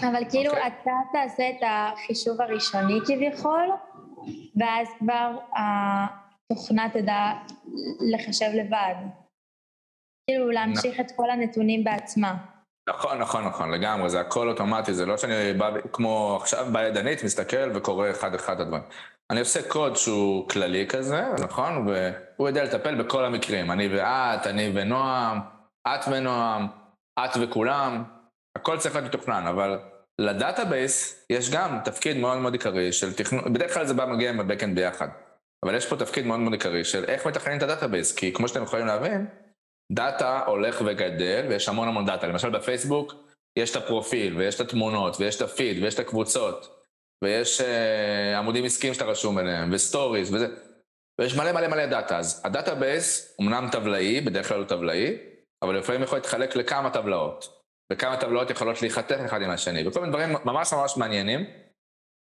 אבל כאילו אוקיי. אתה תעשה את החישוב הראשוני כביכול, ואז כבר התוכנה תדע לחשב לבד. כאילו להמשיך את כל הנתונים בעצמה. נכון, נכון, נכון, לגמרי, זה הכל אוטומטי, זה לא שאני בא כמו עכשיו בידנית, מסתכל וקורא אחד-אחד את הדברים. אני עושה קוד שהוא כללי כזה, נכון? והוא יודע לטפל בכל המקרים. אני ואת, אני ונועם, את ונועם, את וכולם, הכל צריך להיות מתוכנן, אבל ל database יש גם תפקיד מאוד מאוד עיקרי של תכנון, בדרך כלל זה בא מגיע עם ה backend ביחד, אבל יש פה תפקיד מאוד מאוד עיקרי של איך מתכננים את ה database, כי כמו שאתם יכולים להבין, data הולך וגדל, ויש המון המון data. למשל בפייסבוק, יש את הפרופיל, ויש את התמונות, ויש את הפיד, ויש את הקבוצות, ויש uh, עמודים עסקיים שאתה רשום אליהם, ו stories, וזה, ויש מלא מלא מלא data. אז ה database, אמנם טבלאי, בדרך כלל הוא טבלאי, אבל לפעמים יכול להתחלק לכמה טבלאות, וכמה טבלאות יכולות להיחתך אחד עם השני, וכל מיני דברים ממש ממש מעניינים.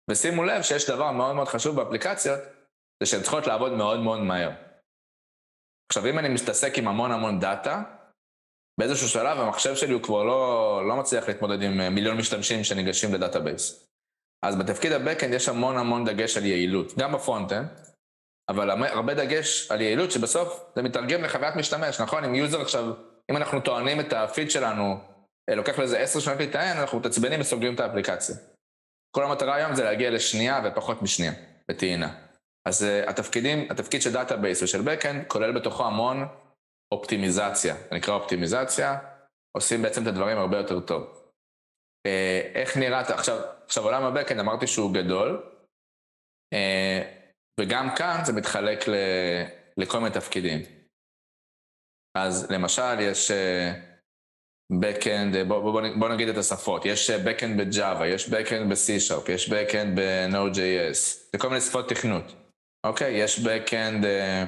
ושימו לב שיש דבר מאוד מאוד חשוב באפליקציות, זה שהן צריכות לעבוד מאוד מאוד מהר. עכשיו, אם אני מתעסק עם המון המון data, באיזשהו שלב המחשב שלי הוא כבר לא, לא מצליח להתמודד עם אה, מיליון משתמשים שניגשים ל database. אז בתפקיד ה-Backend יש המון המון דגש על יעילות, גם ב front-end, אבל הרבה דגש על יעילות שבסוף זה מתרגם לחוויית משתמש, נכון? אם user עכשיו, אם אנחנו טוענים את הפיד שלנו, לוקח לזה עשר שניות להיטען, אנחנו מתעצבנים וסוגרים את האפליקציה. כל המטרה היום זה להגיע לשנייה ופחות משנייה, בטעינה. אז uh, התפקידים, התפקיד של database ושל backend כולל בתוכו המון אופטימיזציה, זה נקרא אופטימיזציה, עושים בעצם את הדברים הרבה יותר טוב. Uh, איך נראית, עכשיו, עכשיו עולם ה backend אמרתי שהוא גדול, וגם כאן זה מתחלק ל, לכל מיני תפקידים. אז למשל יש בקאנד, בוא, בוא, בוא, בוא נגיד את השפות, יש backend ב Java, יש backend ב-C-Sharp, יש backend ב-Node.js, זה כל מיני שפות תכנות. אוקיי, יש backend, אה,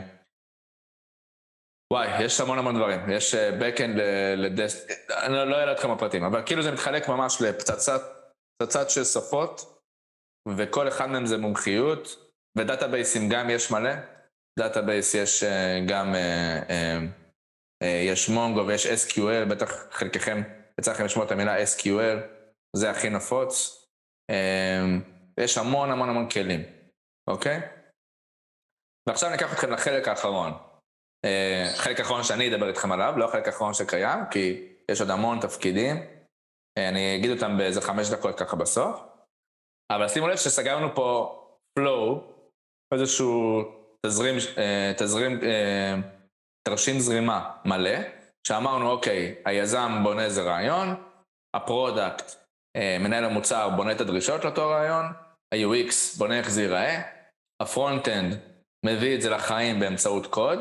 וואי, יש המון המון דברים. יש אה, backend ל desk, אני לא אעלה אתכם בפרטים, אבל כאילו זה מתחלק ממש לפצצת של שפות, וכל אחד מהם זה מומחיות, ו database ים גם יש מלא. database יש אה, גם, יש Mongo ויש SQL, בטח חלקכם, יצא לכם לשמוע את המילה SQL, זה הכי נפוץ. יש המון המון המון כלים, אוקיי? ועכשיו אני אקח אתכם לחלק האחרון. אה, חלק האחרון שאני אדבר איתכם עליו, לא החלק האחרון שקיים, כי יש עוד המון תפקידים. אה, אני אגיד אותם באיזה חמש דקות ככה בסוף. אבל שימו לב שסגרנו פה flow, איזשהו תזרים, אה, תזרים, אה, תרשים זרימה מלא, שאמרנו, אוקיי, היזם בונה איזה רעיון, ה product, אה, מנהל המוצר בונה את הדרישות לאותו רעיון, ה-UX בונה איך זה ייראה, ה front-end מביא את זה לחיים באמצעות קוד,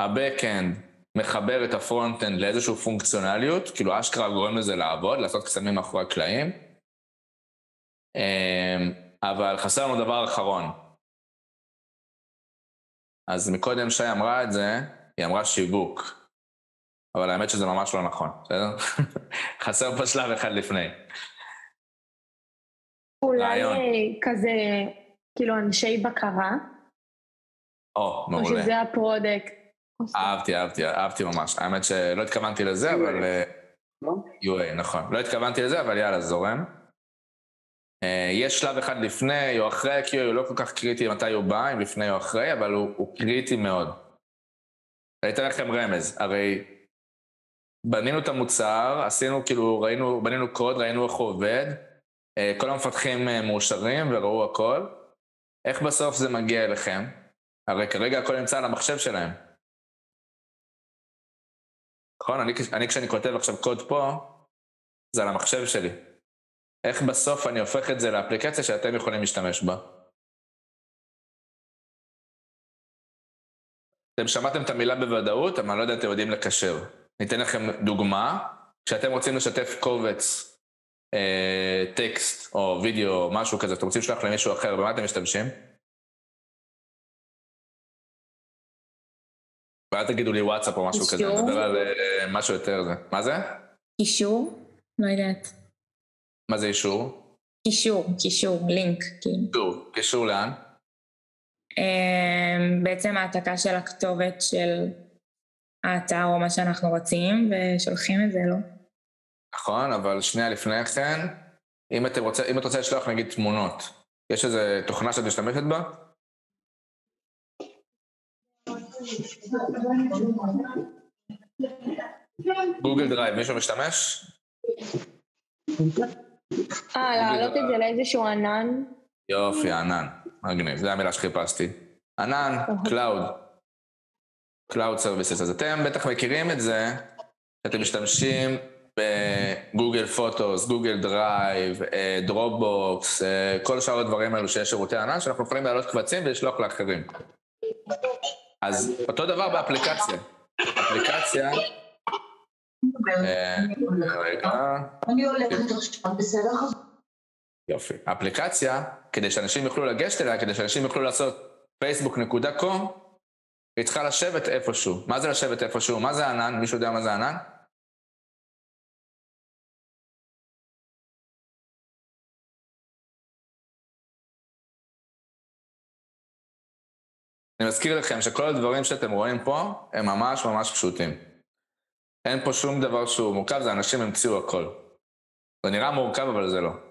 ה-Backend מחבר את ה front-end לאיזושהי פונקציונליות, כאילו אשכרה גורם לזה לעבוד, לעשות קסמים מאחורי הקלעים. אמ, אבל חסר לנו דבר אחרון. אז מקודם שי אמרה את זה, היא אמרה שיווק. אבל האמת שזה ממש לא נכון, בסדר? [LAUGHS] חסר פה שלב אחד לפני. אולי רעיון. אה, כזה, כאילו אנשי בקרה, או, או מעולה. שזה ה product. אהבתי, אהבתי, אהבתי ממש. האמת שלא התכוונתי לזה, אבל... אה, QA, נכון. לא התכוונתי לזה, אבל יאללה, זורם. אה, יש שלב אחד לפני או אחרי ה-QA, הוא לא כל כך קריטי מתי הוא בא, אם לפני או אחרי, אבל הוא, הוא קריטי מאוד. אני אתן לכם רמז, הרי בנינו את המוצר, עשינו כאילו, ראינו, בנינו קוד, ראינו איך הוא עובד, אה, כל המפתחים אה, מאושרים וראו הכל. איך בסוף זה מגיע אליכם? הרי כרגע הכל נמצא על המחשב שלהם. נכון? אני, אני כשאני כותב עכשיו קוד פה, זה על המחשב שלי. איך בסוף אני הופך את זה לאפליקציה שאתם יכולים להשתמש בה? אתם שמעתם את המילה בוודאות, אבל אני לא יודע אם אתם יודעים לקשר. ניתן לכם דוגמה, כשאתם רוצים לשתף קובץ, אה, טקסט או וידאו או משהו כזה, אתם רוצים לשלוח למישהו אחר, במה אתם משתמשים? ואל תגידו לי וואטסאפ או משהו כזה, קישור. נדבר על אה, משהו יותר זה. מה זה? קישור? לא יודעת. מה זה אישור? קישור, קישור, לינק. קישור. קישור לאן? אמ, בעצם העתקה של הכתובת של האתר או מה שאנחנו רוצים, ושולחים את זה, לא? נכון, אבל שנייה לפני כן, אם, אתם רוצה, אם את רוצה לשלוח נגיד תמונות, יש איזו תוכנה שאת משתמשת בה? Google Drive, מישהו משתמש? אה, להעלות את זה לאיזשהו ענן. יופי, ענן. מגניב, זו המילה שחיפשתי. ענן, cloud. Cloud services. אז אתם בטח מכירים את זה, שאתם משתמשים ב Google Photos, Google Drive, אה, Dropbox, אה, כל שאר הדברים האלו שיש שירותי ענן, שאנחנו יכולים להעלות קבצים ולשלוח לאחרים. אז אותו דבר באפליקציה. אפליקציה... אה, רגע. אני הולכת עכשיו, בסדר? יופי. האפליקציה, כדי שאנשים יוכלו לגשת אליה, כדי שאנשים יוכלו לעשות facebook.com, היא צריכה לשבת איפשהו. מה זה לשבת איפשהו? מה זה ענן? מישהו יודע מה זה ענן? אני מזכיר לכם שכל הדברים שאתם רואים פה הם ממש ממש פשוטים. אין פה שום דבר שהוא מורכב, זה אנשים המציאו הכל. זה נראה מורכב, אבל זה לא.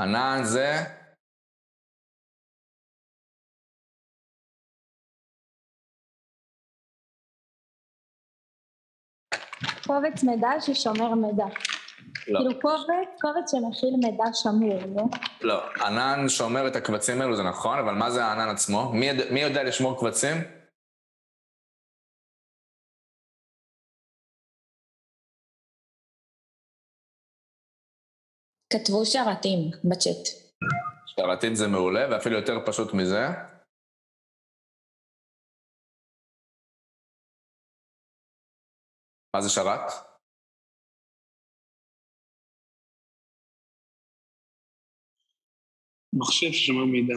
ענן זה... קובץ מידע ששומר מידע. לא. כאילו קובץ, קובץ שמכיל מידע שמור, לא? לא. ענן שומר את הקבצים האלו, זה נכון, אבל מה זה הענן עצמו? מי. מי יודע לשמור קבצים? כתבו שרתים בצ'אט. שרתים זה מעולה, ואפילו יותר פשוט מזה. מה זה שרת? מחשב ששומר מידע.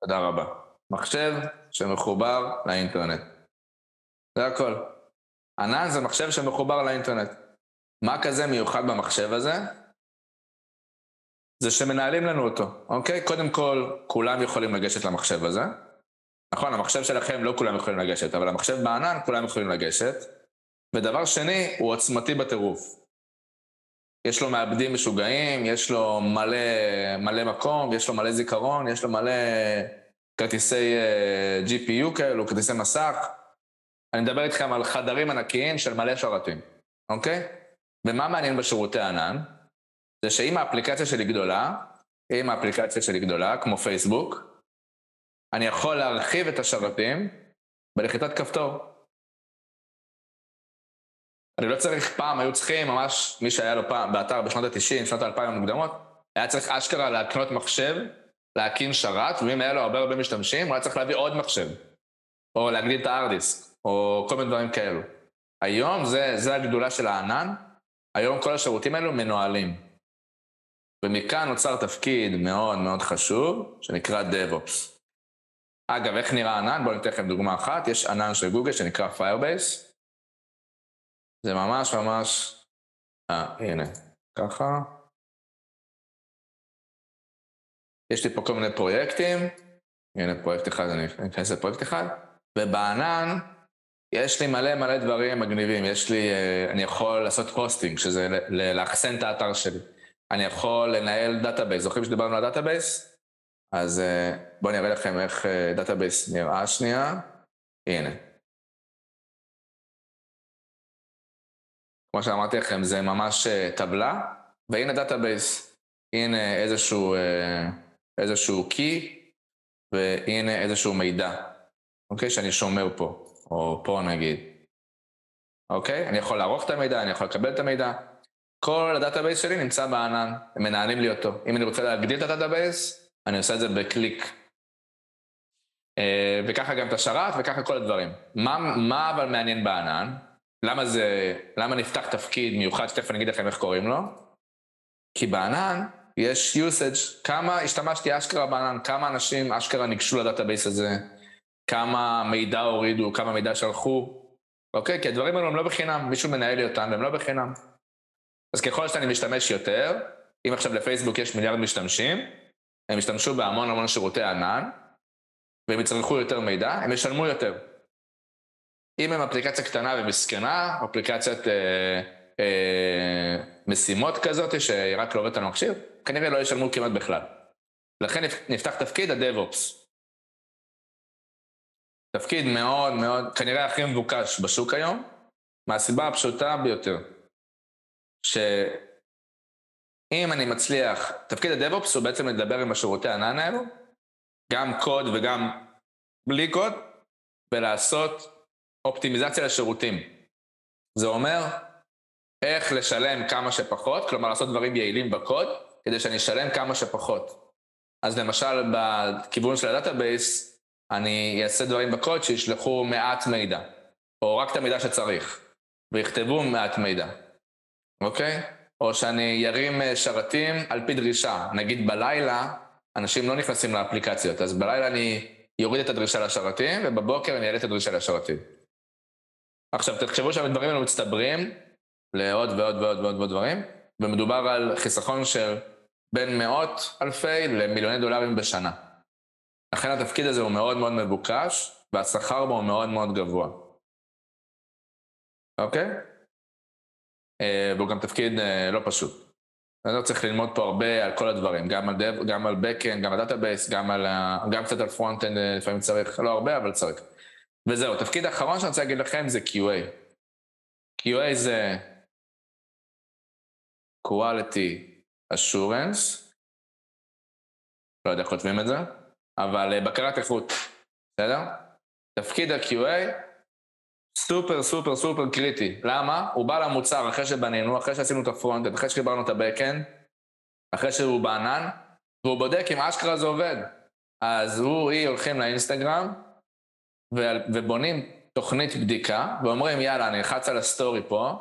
תודה רבה. מחשב שמחובר לאינטרנט. זה הכל. ענן זה מחשב שמחובר לאינטרנט. מה כזה מיוחד במחשב הזה? זה שמנהלים לנו אותו, אוקיי? קודם כל, כולם יכולים לגשת למחשב הזה. נכון, המחשב שלכם לא כולם יכולים לגשת, אבל המחשב בענן כולם יכולים לגשת. ודבר שני, הוא עוצמתי בטירוף. יש לו מעבדים משוגעים, יש לו מלא, מלא מקום, יש לו מלא זיכרון, יש לו מלא כרטיסי uh, GPU כאלו, כרטיסי מסך. אני מדבר איתכם על חדרים ענקיים של מלא שרתים, אוקיי? ומה מעניין בשירותי ענן? זה שאם האפליקציה שלי גדולה, אם האפליקציה שלי גדולה, כמו פייסבוק, אני יכול להרחיב את השרתים בלחיצת כפתור. אני לא צריך, פעם היו צריכים, ממש, מי שהיה לו פעם באתר בשנות ה-90, שנות ה-2000 המוקדמות, היה צריך אשכרה להקנות מחשב, להקים שרת, ואם היה לו הרבה הרבה משתמשים, הוא היה צריך להביא עוד מחשב. או להגדיל את הארדיסק, או כל מיני דברים כאלו. היום זה, זה הגדולה של הענן, היום כל השירותים האלו מנוהלים. ומכאן נוצר תפקיד מאוד מאוד חשוב, שנקרא DevOps. אגב, איך נראה ענן? בואו ניתן לכם דוגמה אחת. יש ענן של גוגל שנקרא Firebase. זה ממש ממש... אה, הנה, ככה. יש לי פה כל מיני פרויקטים. הנה פרויקט אחד, אני אכנס לפרויקט אחד. ובענן יש לי מלא מלא דברים מגניבים. יש לי, אה, אני יכול לעשות hosting, שזה לאחסן את האתר שלי. אני יכול לנהל database. זוכרים שדיברנו על database? אז אה, בואו אני אראה לכם איך database נראה שנייה. הנה. כמו שאמרתי לכם, זה ממש אה, טבלה, והנה database. הנה איזשהו, אה, איזשהו key, והנה איזשהו מידע, אוקיי? שאני שומר פה, או פה נגיד. אוקיי? אני יכול לערוך את המידע, אני יכול לקבל את המידע. כל ה database שלי נמצא בענן, הם מנהלים לי אותו. אם אני רוצה להגדיל את ה database, אני עושה את זה בקליק. אה, וככה גם את השרת וככה כל הדברים. מה, מה אבל מעניין בענן? למה זה, למה נפתח תפקיד מיוחד, שתכף אני אגיד לכם איך קוראים לו? כי בענן יש usage, כמה השתמשתי אשכרה בענן, כמה אנשים אשכרה ניגשו ל database הזה, כמה מידע הורידו, כמה מידע שלחו, אוקיי? כי הדברים האלו הם לא בחינם, מישהו מנהל לי אותם והם לא בחינם. אז ככל שאני משתמש יותר, אם עכשיו לפייסבוק יש מיליארד משתמשים, הם ישתמשו בהמון המון שירותי ענן, והם יצרכו יותר מידע, הם ישלמו יותר. אם הם אפליקציה קטנה ומסכנה, אפליקציית אה, אה, משימות כזאת, שהיא רק עובדת על המכשיר, כנראה לא ישלמו כמעט בכלל. לכן נפתח תפקיד ה-DevOps. תפקיד מאוד מאוד, כנראה הכי מבוקש בשוק היום, מהסיבה הפשוטה ביותר, שאם אני מצליח, תפקיד ה-DevOps הוא בעצם לדבר עם השירותי הענן האלו, גם קוד וגם בלי קוד, ולעשות אופטימיזציה לשירותים. זה אומר איך לשלם כמה שפחות, כלומר לעשות דברים יעילים בקוד, כדי שאני אשלם כמה שפחות. אז למשל בכיוון של ה database, אני אעשה דברים בקוד שישלחו מעט מידע, או רק את המידע שצריך, ויכתבו מעט מידע, אוקיי? או שאני ארים אה, שרתים על פי דרישה, נגיד בלילה, אנשים לא נכנסים לאפליקציות, אז בלילה אני יוריד את הדרישה לשרתים, ובבוקר אני אעלה את הדרישה לשרתים. עכשיו, תחשבו שהדברים האלו מצטברים לעוד ועוד ועוד ועוד ועוד דברים, ומדובר על חיסכון של בין מאות אלפי למיליוני דולרים בשנה. לכן התפקיד הזה הוא מאוד מאוד מבוקש, והשכר בו הוא מאוד מאוד גבוה. אוקיי? אה, והוא גם תפקיד אה, לא פשוט. אני לא צריך ללמוד פה הרבה על כל הדברים, גם על, דב, גם על Backend, גם על Database, גם, על, גם קצת על Frontend אה, לפעמים צריך, לא הרבה, אבל צריך. וזהו, התפקיד האחרון שאני רוצה להגיד לכם זה QA. QA זה quality assurance, לא יודע איך כותבים את זה, אבל בקרת איכות, בסדר? תפקיד ה-QA סופר סופר סופר קריטי. למה? הוא בא למוצר אחרי שבנינו, אחרי שעשינו את הפרונט, אחרי שחיברנו את ה-Backend, אחרי שהוא בענן, והוא בודק אם אשכרה זה עובד. אז הוא, היא הולכים לאינסטגרם, ובונים תוכנית בדיקה, ואומרים יאללה, אני אלחץ על ה story פה,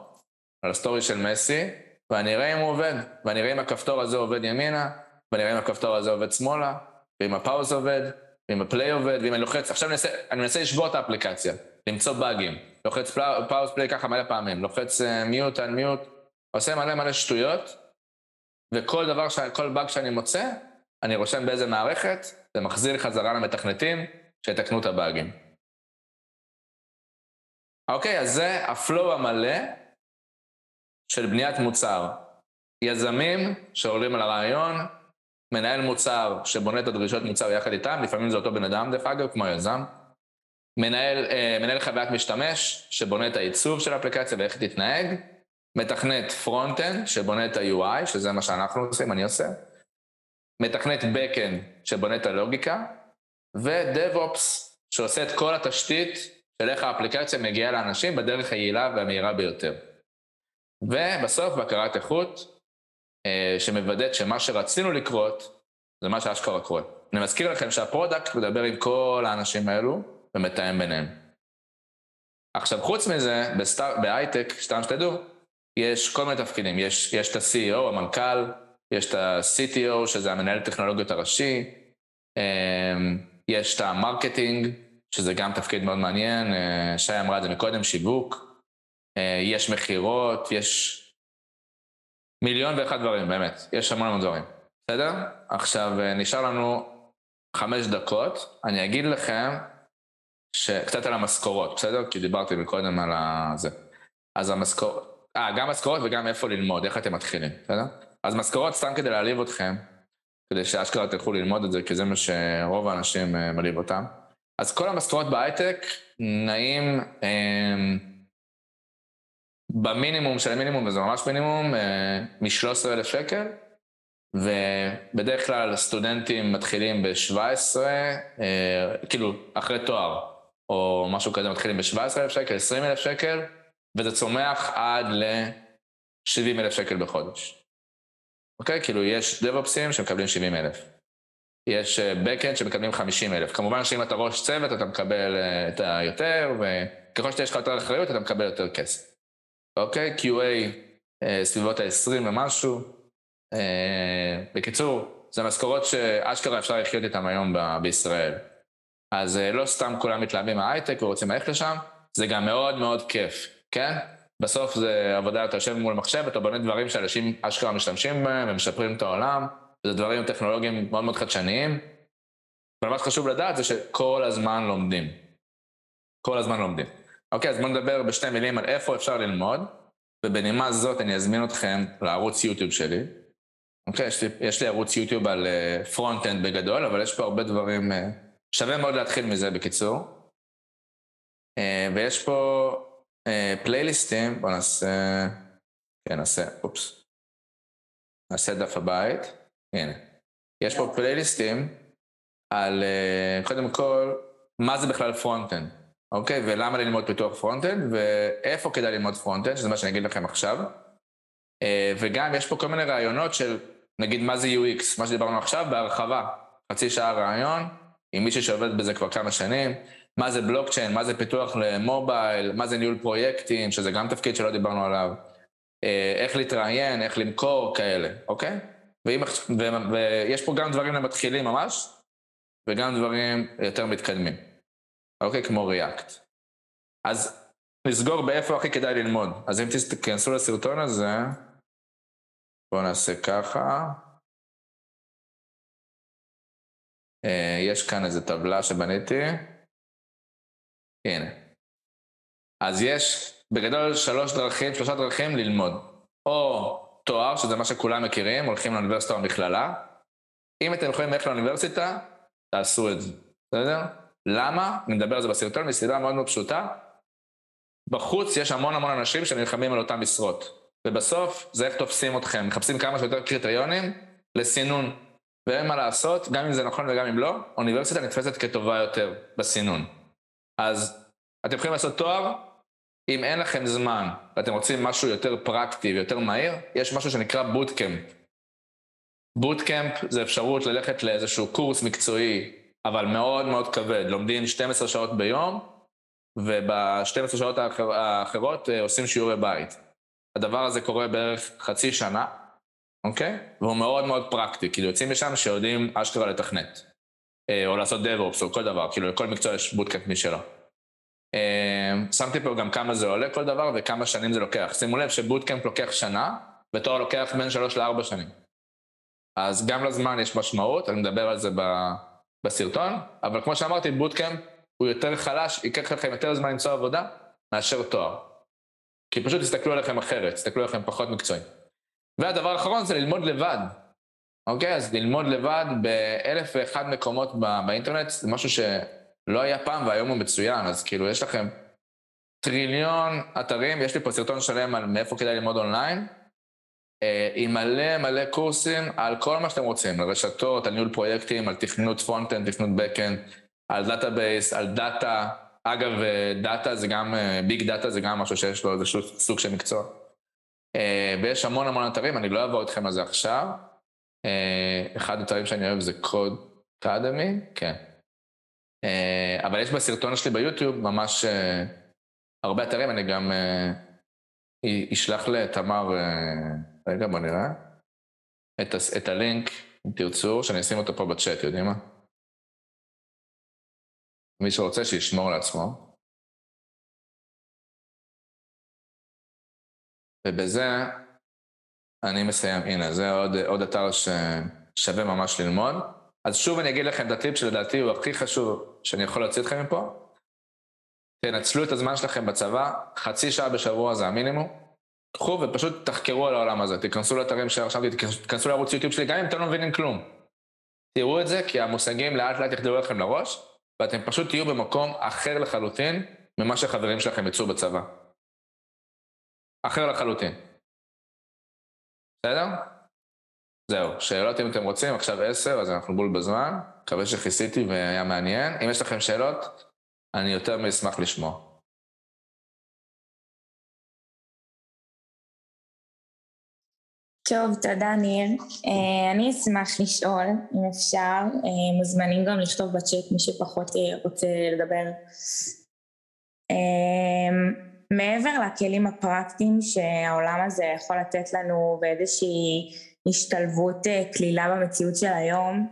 על ה story של מסי, ואני אראה אם הוא עובד, ואני אראה אם הכפתור הזה עובד ימינה, ואני אראה אם הכפתור הזה עובד שמאלה, ואם ה pause עובד, ואם ה play עובד, ואם אני לוחץ, עכשיו אני מנסה לשבור את האפליקציה, למצוא באגים, לוחץ pause play ככה מלא פעמים, לוחץ mute unmute, עושה מלא מלא שטויות, וכל דבר, כל באג שאני מוצא, אני רושם באיזה מערכת, זה מחזיר חזרה למתכנתים, שיתקנו את הבאגים. אוקיי, אז זה הפלואו המלא של בניית מוצר. יזמים שעולים על הרעיון, מנהל מוצר שבונה את הדרישות מוצר יחד איתם, לפעמים זה אותו בן אדם דרך אגב, כמו יזם. מנהל, אה, מנהל חוויית משתמש שבונה את העיצוב של האפליקציה ואיך היא תתנהג, מתכנת front-end שבונה את ה-UI, שזה מה שאנחנו עושים, אני עושה, מתכנת back-end שבונה את הלוגיקה, ו-DevOps שעושה את כל התשתית של איך האפליקציה מגיעה לאנשים בדרך היעילה והמהירה ביותר. ובסוף בקרת איכות, אה, שמוודאת שמה שרצינו לקרות, זה מה שאשכרה קורה. אני מזכיר לכם שה product מדבר עם כל האנשים האלו ומתאם ביניהם. עכשיו, חוץ מזה, בסטאר, בהייטק, סתם שתדעו, יש כל מיני תפקידים. יש, יש את ה-CEO, המנכ"ל, יש את ה-CTO, שזה המנהל טכנולוגיות הראשי, אמ, יש את ה marketing, שזה גם תפקיד מאוד מעניין, אה, שי אמרה את זה מקודם, שיווק, אה, יש מכירות, יש מיליון ואחד דברים, באמת, יש המון המון דברים, בסדר? עכשיו, אה, נשאר לנו חמש דקות, אני אגיד לכם קצת על המשכורות, בסדר? כי דיברתי מקודם על זה. אז המשכורות, אה, גם משכורות וגם איפה ללמוד, איך אתם מתחילים, בסדר? אז משכורות סתם כדי להעליב אתכם, כדי שאשכרה תלכו ללמוד את זה, כי זה מה שרוב האנשים אה, מלהיב אותם. אז כל המשכורות בהייטק נעים אה, במינימום של המינימום, וזה ממש מינימום, אה, מ-13,000 שקל, ובדרך כלל סטודנטים מתחילים ב-17, אה, כאילו, אחרי תואר, או משהו כזה, מתחילים ב-17,000 שקל, 20,000 שקל, וזה צומח עד ל-70,000 שקל בחודש. אוקיי? כאילו, יש דב-אופסים שמקבלים 70,000. יש backend אה, שמקבלים 50,000. כמובן שאם אתה ראש צוות, אתה מקבל אה, את היותר, וככל שיש לך יותר אחריות, אתה מקבל יותר כסף. אוקיי? QA סביבות ה-20 ומשהו. בקיצור, זה משכורות שאשכרה אפשר לחיות איתן היום ב- בישראל. אז לא סתם כולם מתלהבים מההייטק ורוצים ללכת לשם, זה גם מאוד מאוד כיף, כן? בסוף זה עבודה, אתה יושב מול מחשב, אתה בונה דברים שאנשים אשכרה משתמשים בהם, הם משפרים את העולם, זה דברים טכנולוגיים מאוד מאוד חדשניים. ומה שחשוב לדעת זה שכל הזמן לומדים. כל הזמן לומדים. אוקיי, אז בואו נדבר בשתי מילים על איפה אפשר ללמוד, ובנימה זאת אני אזמין אתכם לערוץ יוטיוב שלי. אוקיי, יש לי, יש לי ערוץ יוטיוב על front-end אה, בגדול, אבל יש פה הרבה דברים, אה, שווה מאוד להתחיל מזה בקיצור. אה, ויש פה אה, פלייליסטים, בואו נעשה, כן, נעשה, אופס. נעשה דף הבית, הנה. יש פה פלייליסטים על, אה, קודם כל, מה זה בכלל front-end, אוקיי? ולמה ללמוד פיתוח front-end, ואיפה כדאי ללמוד front-end, שזה מה שאני אגיד לכם עכשיו. וגם יש פה כל מיני ראיונות של נגיד מה זה UX, מה שדיברנו עכשיו, בהרחבה. חצי שעה ראיון, עם מישהו שעובד בזה כבר כמה שנים, מה זה בלוקצ'יין, מה זה פיתוח ל mobile, מה זה ניהול פרויקטים, שזה גם תפקיד שלא דיברנו עליו, אה, איך להתראיין, איך למכור, כאלה, אוקיי? ואם, ו, ויש פה גם דברים למתחילים ממש, וגם דברים יותר מתקדמים, אוקיי? כמו ריאקט. אז נסגור באיפה הכי כדאי ללמוד. אז אם תיכנסו לסרטון הזה, בואו נעשה ככה. יש כאן איזו טבלה שבניתי. הנה. אז יש בגדול שלוש דרכים, שלושה דרכים ללמוד. או תואר, שזה מה שכולם מכירים, הולכים לאוניברסיטה או מכללה. אם אתם יכולים ללכת לאוניברסיטה, תעשו את זה, בסדר? למה? אני מדבר על זה בסרטון, מסיבה מאוד מאוד פשוטה. בחוץ יש המון המון אנשים שנלחמים על אותן משרות. ובסוף זה איך תופסים אתכם, מחפשים כמה שיותר קריטריונים לסינון. ואין מה לעשות, גם אם זה נכון וגם אם לא, אוניברסיטה נתפסת כטובה יותר בסינון. אז אתם יכולים לעשות תואר, אם אין לכם זמן ואתם רוצים משהו יותר פרקטי ויותר מהיר, יש משהו שנקרא בוטקאמפ. bootcamp זה אפשרות ללכת לאיזשהו קורס מקצועי, אבל מאוד מאוד כבד. לומדים 12 שעות ביום, וב-12 שעות האחרות אה, עושים שיעורי בית. הדבר הזה קורה בערך חצי שנה, אוקיי? והוא מאוד מאוד פרקטי, כאילו יוצאים משם שיודעים אשכרה לתכנת. אה, או לעשות DevOps או כל דבר, כאילו לכל מקצוע יש bootcamp משלו. אה, שמתי פה גם כמה זה עולה כל דבר וכמה שנים זה לוקח. שימו לב ש bootcamp לוקח שנה, ותואר לוקח בין שלוש לארבע שנים. אז גם לזמן יש משמעות, אני מדבר על זה בסרטון, אבל כמו שאמרתי, בוטקאמפ הוא יותר חלש, ייקח לכם יותר זמן למצוא עבודה מאשר תואר. כי פשוט תסתכלו עליכם אחרת, תסתכלו עליכם פחות מקצועי. והדבר האחרון זה ללמוד לבד. אוקיי? אז ללמוד לבד באלף ואחד מקומות באינטרנט, זה משהו שלא היה פעם והיום הוא מצוין, אז כאילו יש לכם טריליון אתרים, יש לי פה סרטון שלם על מאיפה כדאי ללמוד אונליין, אה, עם מלא מלא קורסים על כל מה שאתם רוצים, על רשתות, על ניהול פרויקטים, על תכנות front-end, תכנות back-end, על database, על data. אגב, data זה גם, big data זה גם משהו שיש לו איזשהו סוג של מקצוע. אה, ויש המון המון אתרים, אני לא אעבור איתכם על זה עכשיו. אחד האתרים שאני אוהב זה Codecademy, כן. אבל יש בסרטון שלי ביוטיוב ממש הרבה אתרים, אני גם אשלח לתמר, רגע בוא נראה, את, את הלינק, אם תרצו, שאני אשים אותו פה בצ'אט, יודעים מה? מי שרוצה שישמור לעצמו. ובזה אני מסיים, הנה, זה עוד, עוד אתר ששווה ממש ללמוד. אז שוב אני אגיד לכם את הטיפ שלדעתי הוא הכי חשוב שאני יכול להוציא אתכם מפה. תנצלו את הזמן שלכם בצבא, חצי שעה בשבוע זה המינימום. קחו ופשוט תחקרו על העולם הזה, תיכנסו לאתרים שרשמתי, תיכנסו לערוץ יוטיוב שלי, גם אם אתם לא מבינים כלום. תראו את זה, כי המושגים לאט לאט יחדרו לכם לראש, ואתם פשוט תהיו במקום אחר לחלוטין ממה שחברים שלכם יצאו בצבא. אחר לחלוטין. בסדר? זהו, שאלות אם אתם רוצים, עכשיו עשר, אז אנחנו בול בזמן, מקווה שכיסיתי והיה מעניין. אם יש לכם שאלות, אני יותר מאשמח לשמוע. טוב, תודה ניר. Uh, אני אשמח לשאול, אם אפשר, uh, מוזמנים גם לכתוב בצ'אט מי שפחות uh, רוצה לדבר. מעבר לכלים הפרקטיים שהעולם הזה יכול לתת לנו ואיזושהי השתלבות uh, קלילה במציאות של היום,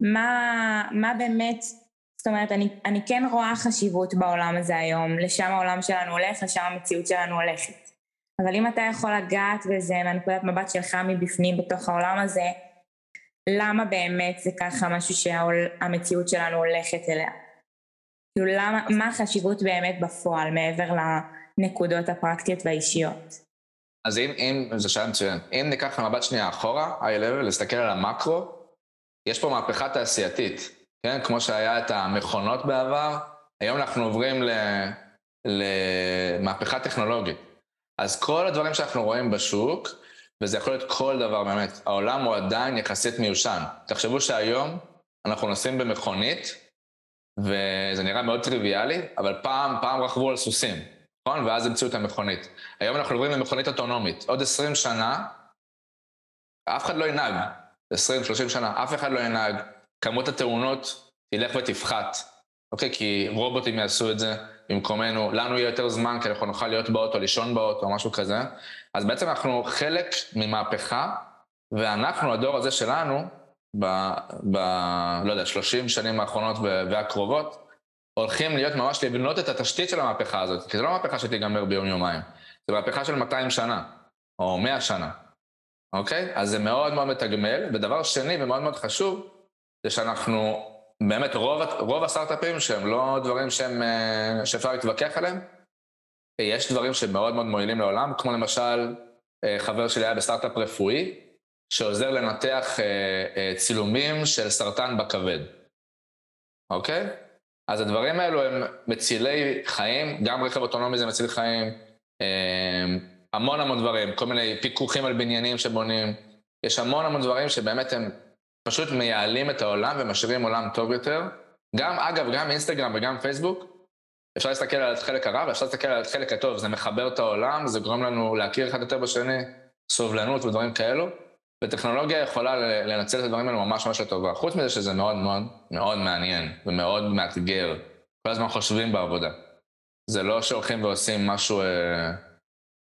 מה, מה באמת, זאת אומרת, אני, אני כן רואה חשיבות בעולם הזה היום, לשם העולם שלנו הולך, לשם המציאות שלנו הולכת. אבל אם אתה יכול לגעת בזה מהנקודת מבט שלך מבפנים בתוך העולם הזה, למה באמת זה ככה משהו שהמציאות שלנו הולכת אליה? כאילו למה, מה החשיבות באמת בפועל מעבר לנקודות הפרקטיות והאישיות? אז אם, אם, זו שאלה מצוינת, אם ניקח למבט שנייה אחורה, high level, להסתכל על המקרו, יש פה מהפכה תעשייתית, כן? כמו שהיה את המכונות בעבר, היום אנחנו עוברים למהפכה טכנולוגית. אז כל הדברים שאנחנו רואים בשוק, וזה יכול להיות כל דבר באמת, העולם הוא עדיין יחסית מיושן. תחשבו שהיום אנחנו נוסעים במכונית, וזה נראה מאוד טריוויאלי, אבל פעם, פעם רכבו על סוסים, נכון? ואז המציאו את המכונית. היום אנחנו עוברים למכונית אוטונומית. עוד 20 שנה, אף אחד לא ינהג. 20-30 שנה, אף אחד לא ינהג. כמות התאונות תלך ותפחת, אוקיי? כי רובוטים יעשו את זה. במקומנו, לנו יהיה יותר זמן כי אנחנו נוכל להיות באוטו, לישון באוטו או משהו כזה. אז בעצם אנחנו חלק ממהפכה, ואנחנו, הדור הזה שלנו, ב... ב לא יודע, 30 שנים האחרונות והקרובות, הולכים להיות ממש לבנות את התשתית של המהפכה הזאת, כי זו לא מהפכה שתיגמר ביום-יומיים, זו מהפכה של 200 שנה, או 100 שנה, אוקיי? אז זה מאוד מאוד מתגמל, ודבר שני ומאוד מאוד חשוב, זה שאנחנו באמת רוב, רוב הסטארט-אפים שהם לא דברים שהם, אה, שאפשר להתווכח עליהם, יש דברים שמאוד מאוד מועילים לעולם, כמו למשל אה, חבר שלי היה בסטארט-אפ רפואי, שעוזר לנתח אה, צילומים של סרטן בכבד, אוקיי? אז הדברים האלו הם מצילי חיים, גם רכב אוטונומי זה מציל חיים, המון המון דברים, כל מיני פיקוחים על בניינים שבונים, יש המון המון דברים שבאמת הם פשוט מייעלים את העולם ומשאירים עולם טוב יותר. גם, אגב, גם אינסטגרם וגם פייסבוק, אפשר להסתכל על החלק הרע ואפשר להסתכל על החלק הטוב, זה מחבר את העולם, זה גורם לנו להכיר אחד יותר בשני, סובלנות ודברים כאלו, וטכנולוגיה יכולה לנצל את הדברים האלו ממש ממש לטובה. חוץ מזה שזה מאוד מאוד מאוד מעניין ומאוד מאתגר, כל הזמן חושבים בעבודה. זה לא שהולכים ועושים משהו אה,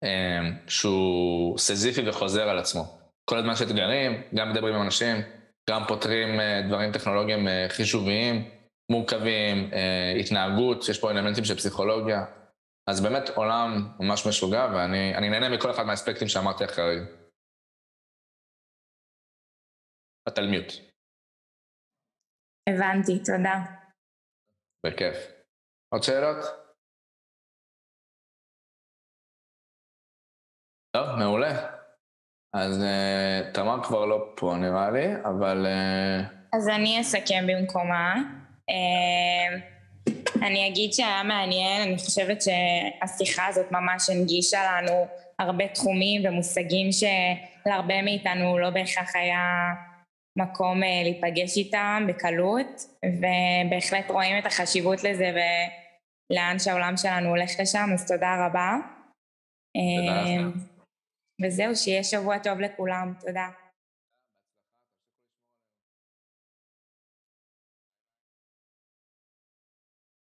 אה, שהוא סזיפי וחוזר על עצמו. כל הזמן יש אתגרים, גם מדברים עם אנשים, גם פותרים אה, דברים טכנולוגיים אה, חישוביים, מורכבים, אה, התנהגות, יש פה אלמנטים של פסיכולוגיה. אז באמת עולם ממש משוגע, ואני נהנה מכל אחד מהאספקטים שאמרתי אחרי. את על מיוט. הבנתי, תודה. בכיף. עוד שאלות? טוב, מעולה. אז uh, תמר כבר לא פה נראה לי, אבל... Uh... אז אני אסכם במקומה. Uh, אני אגיד שהיה מעניין, אני חושבת שהשיחה הזאת ממש הנגישה לנו הרבה תחומים ומושגים שלהרבה מאיתנו לא בהכרח היה מקום אה, להיפגש איתם בקלות, ובהחלט רואים את החשיבות לזה ולאן שהעולם שלנו הולך לשם, אז תודה רבה. תודה אה. וזהו, שיהיה שבוע טוב לכולם, תודה.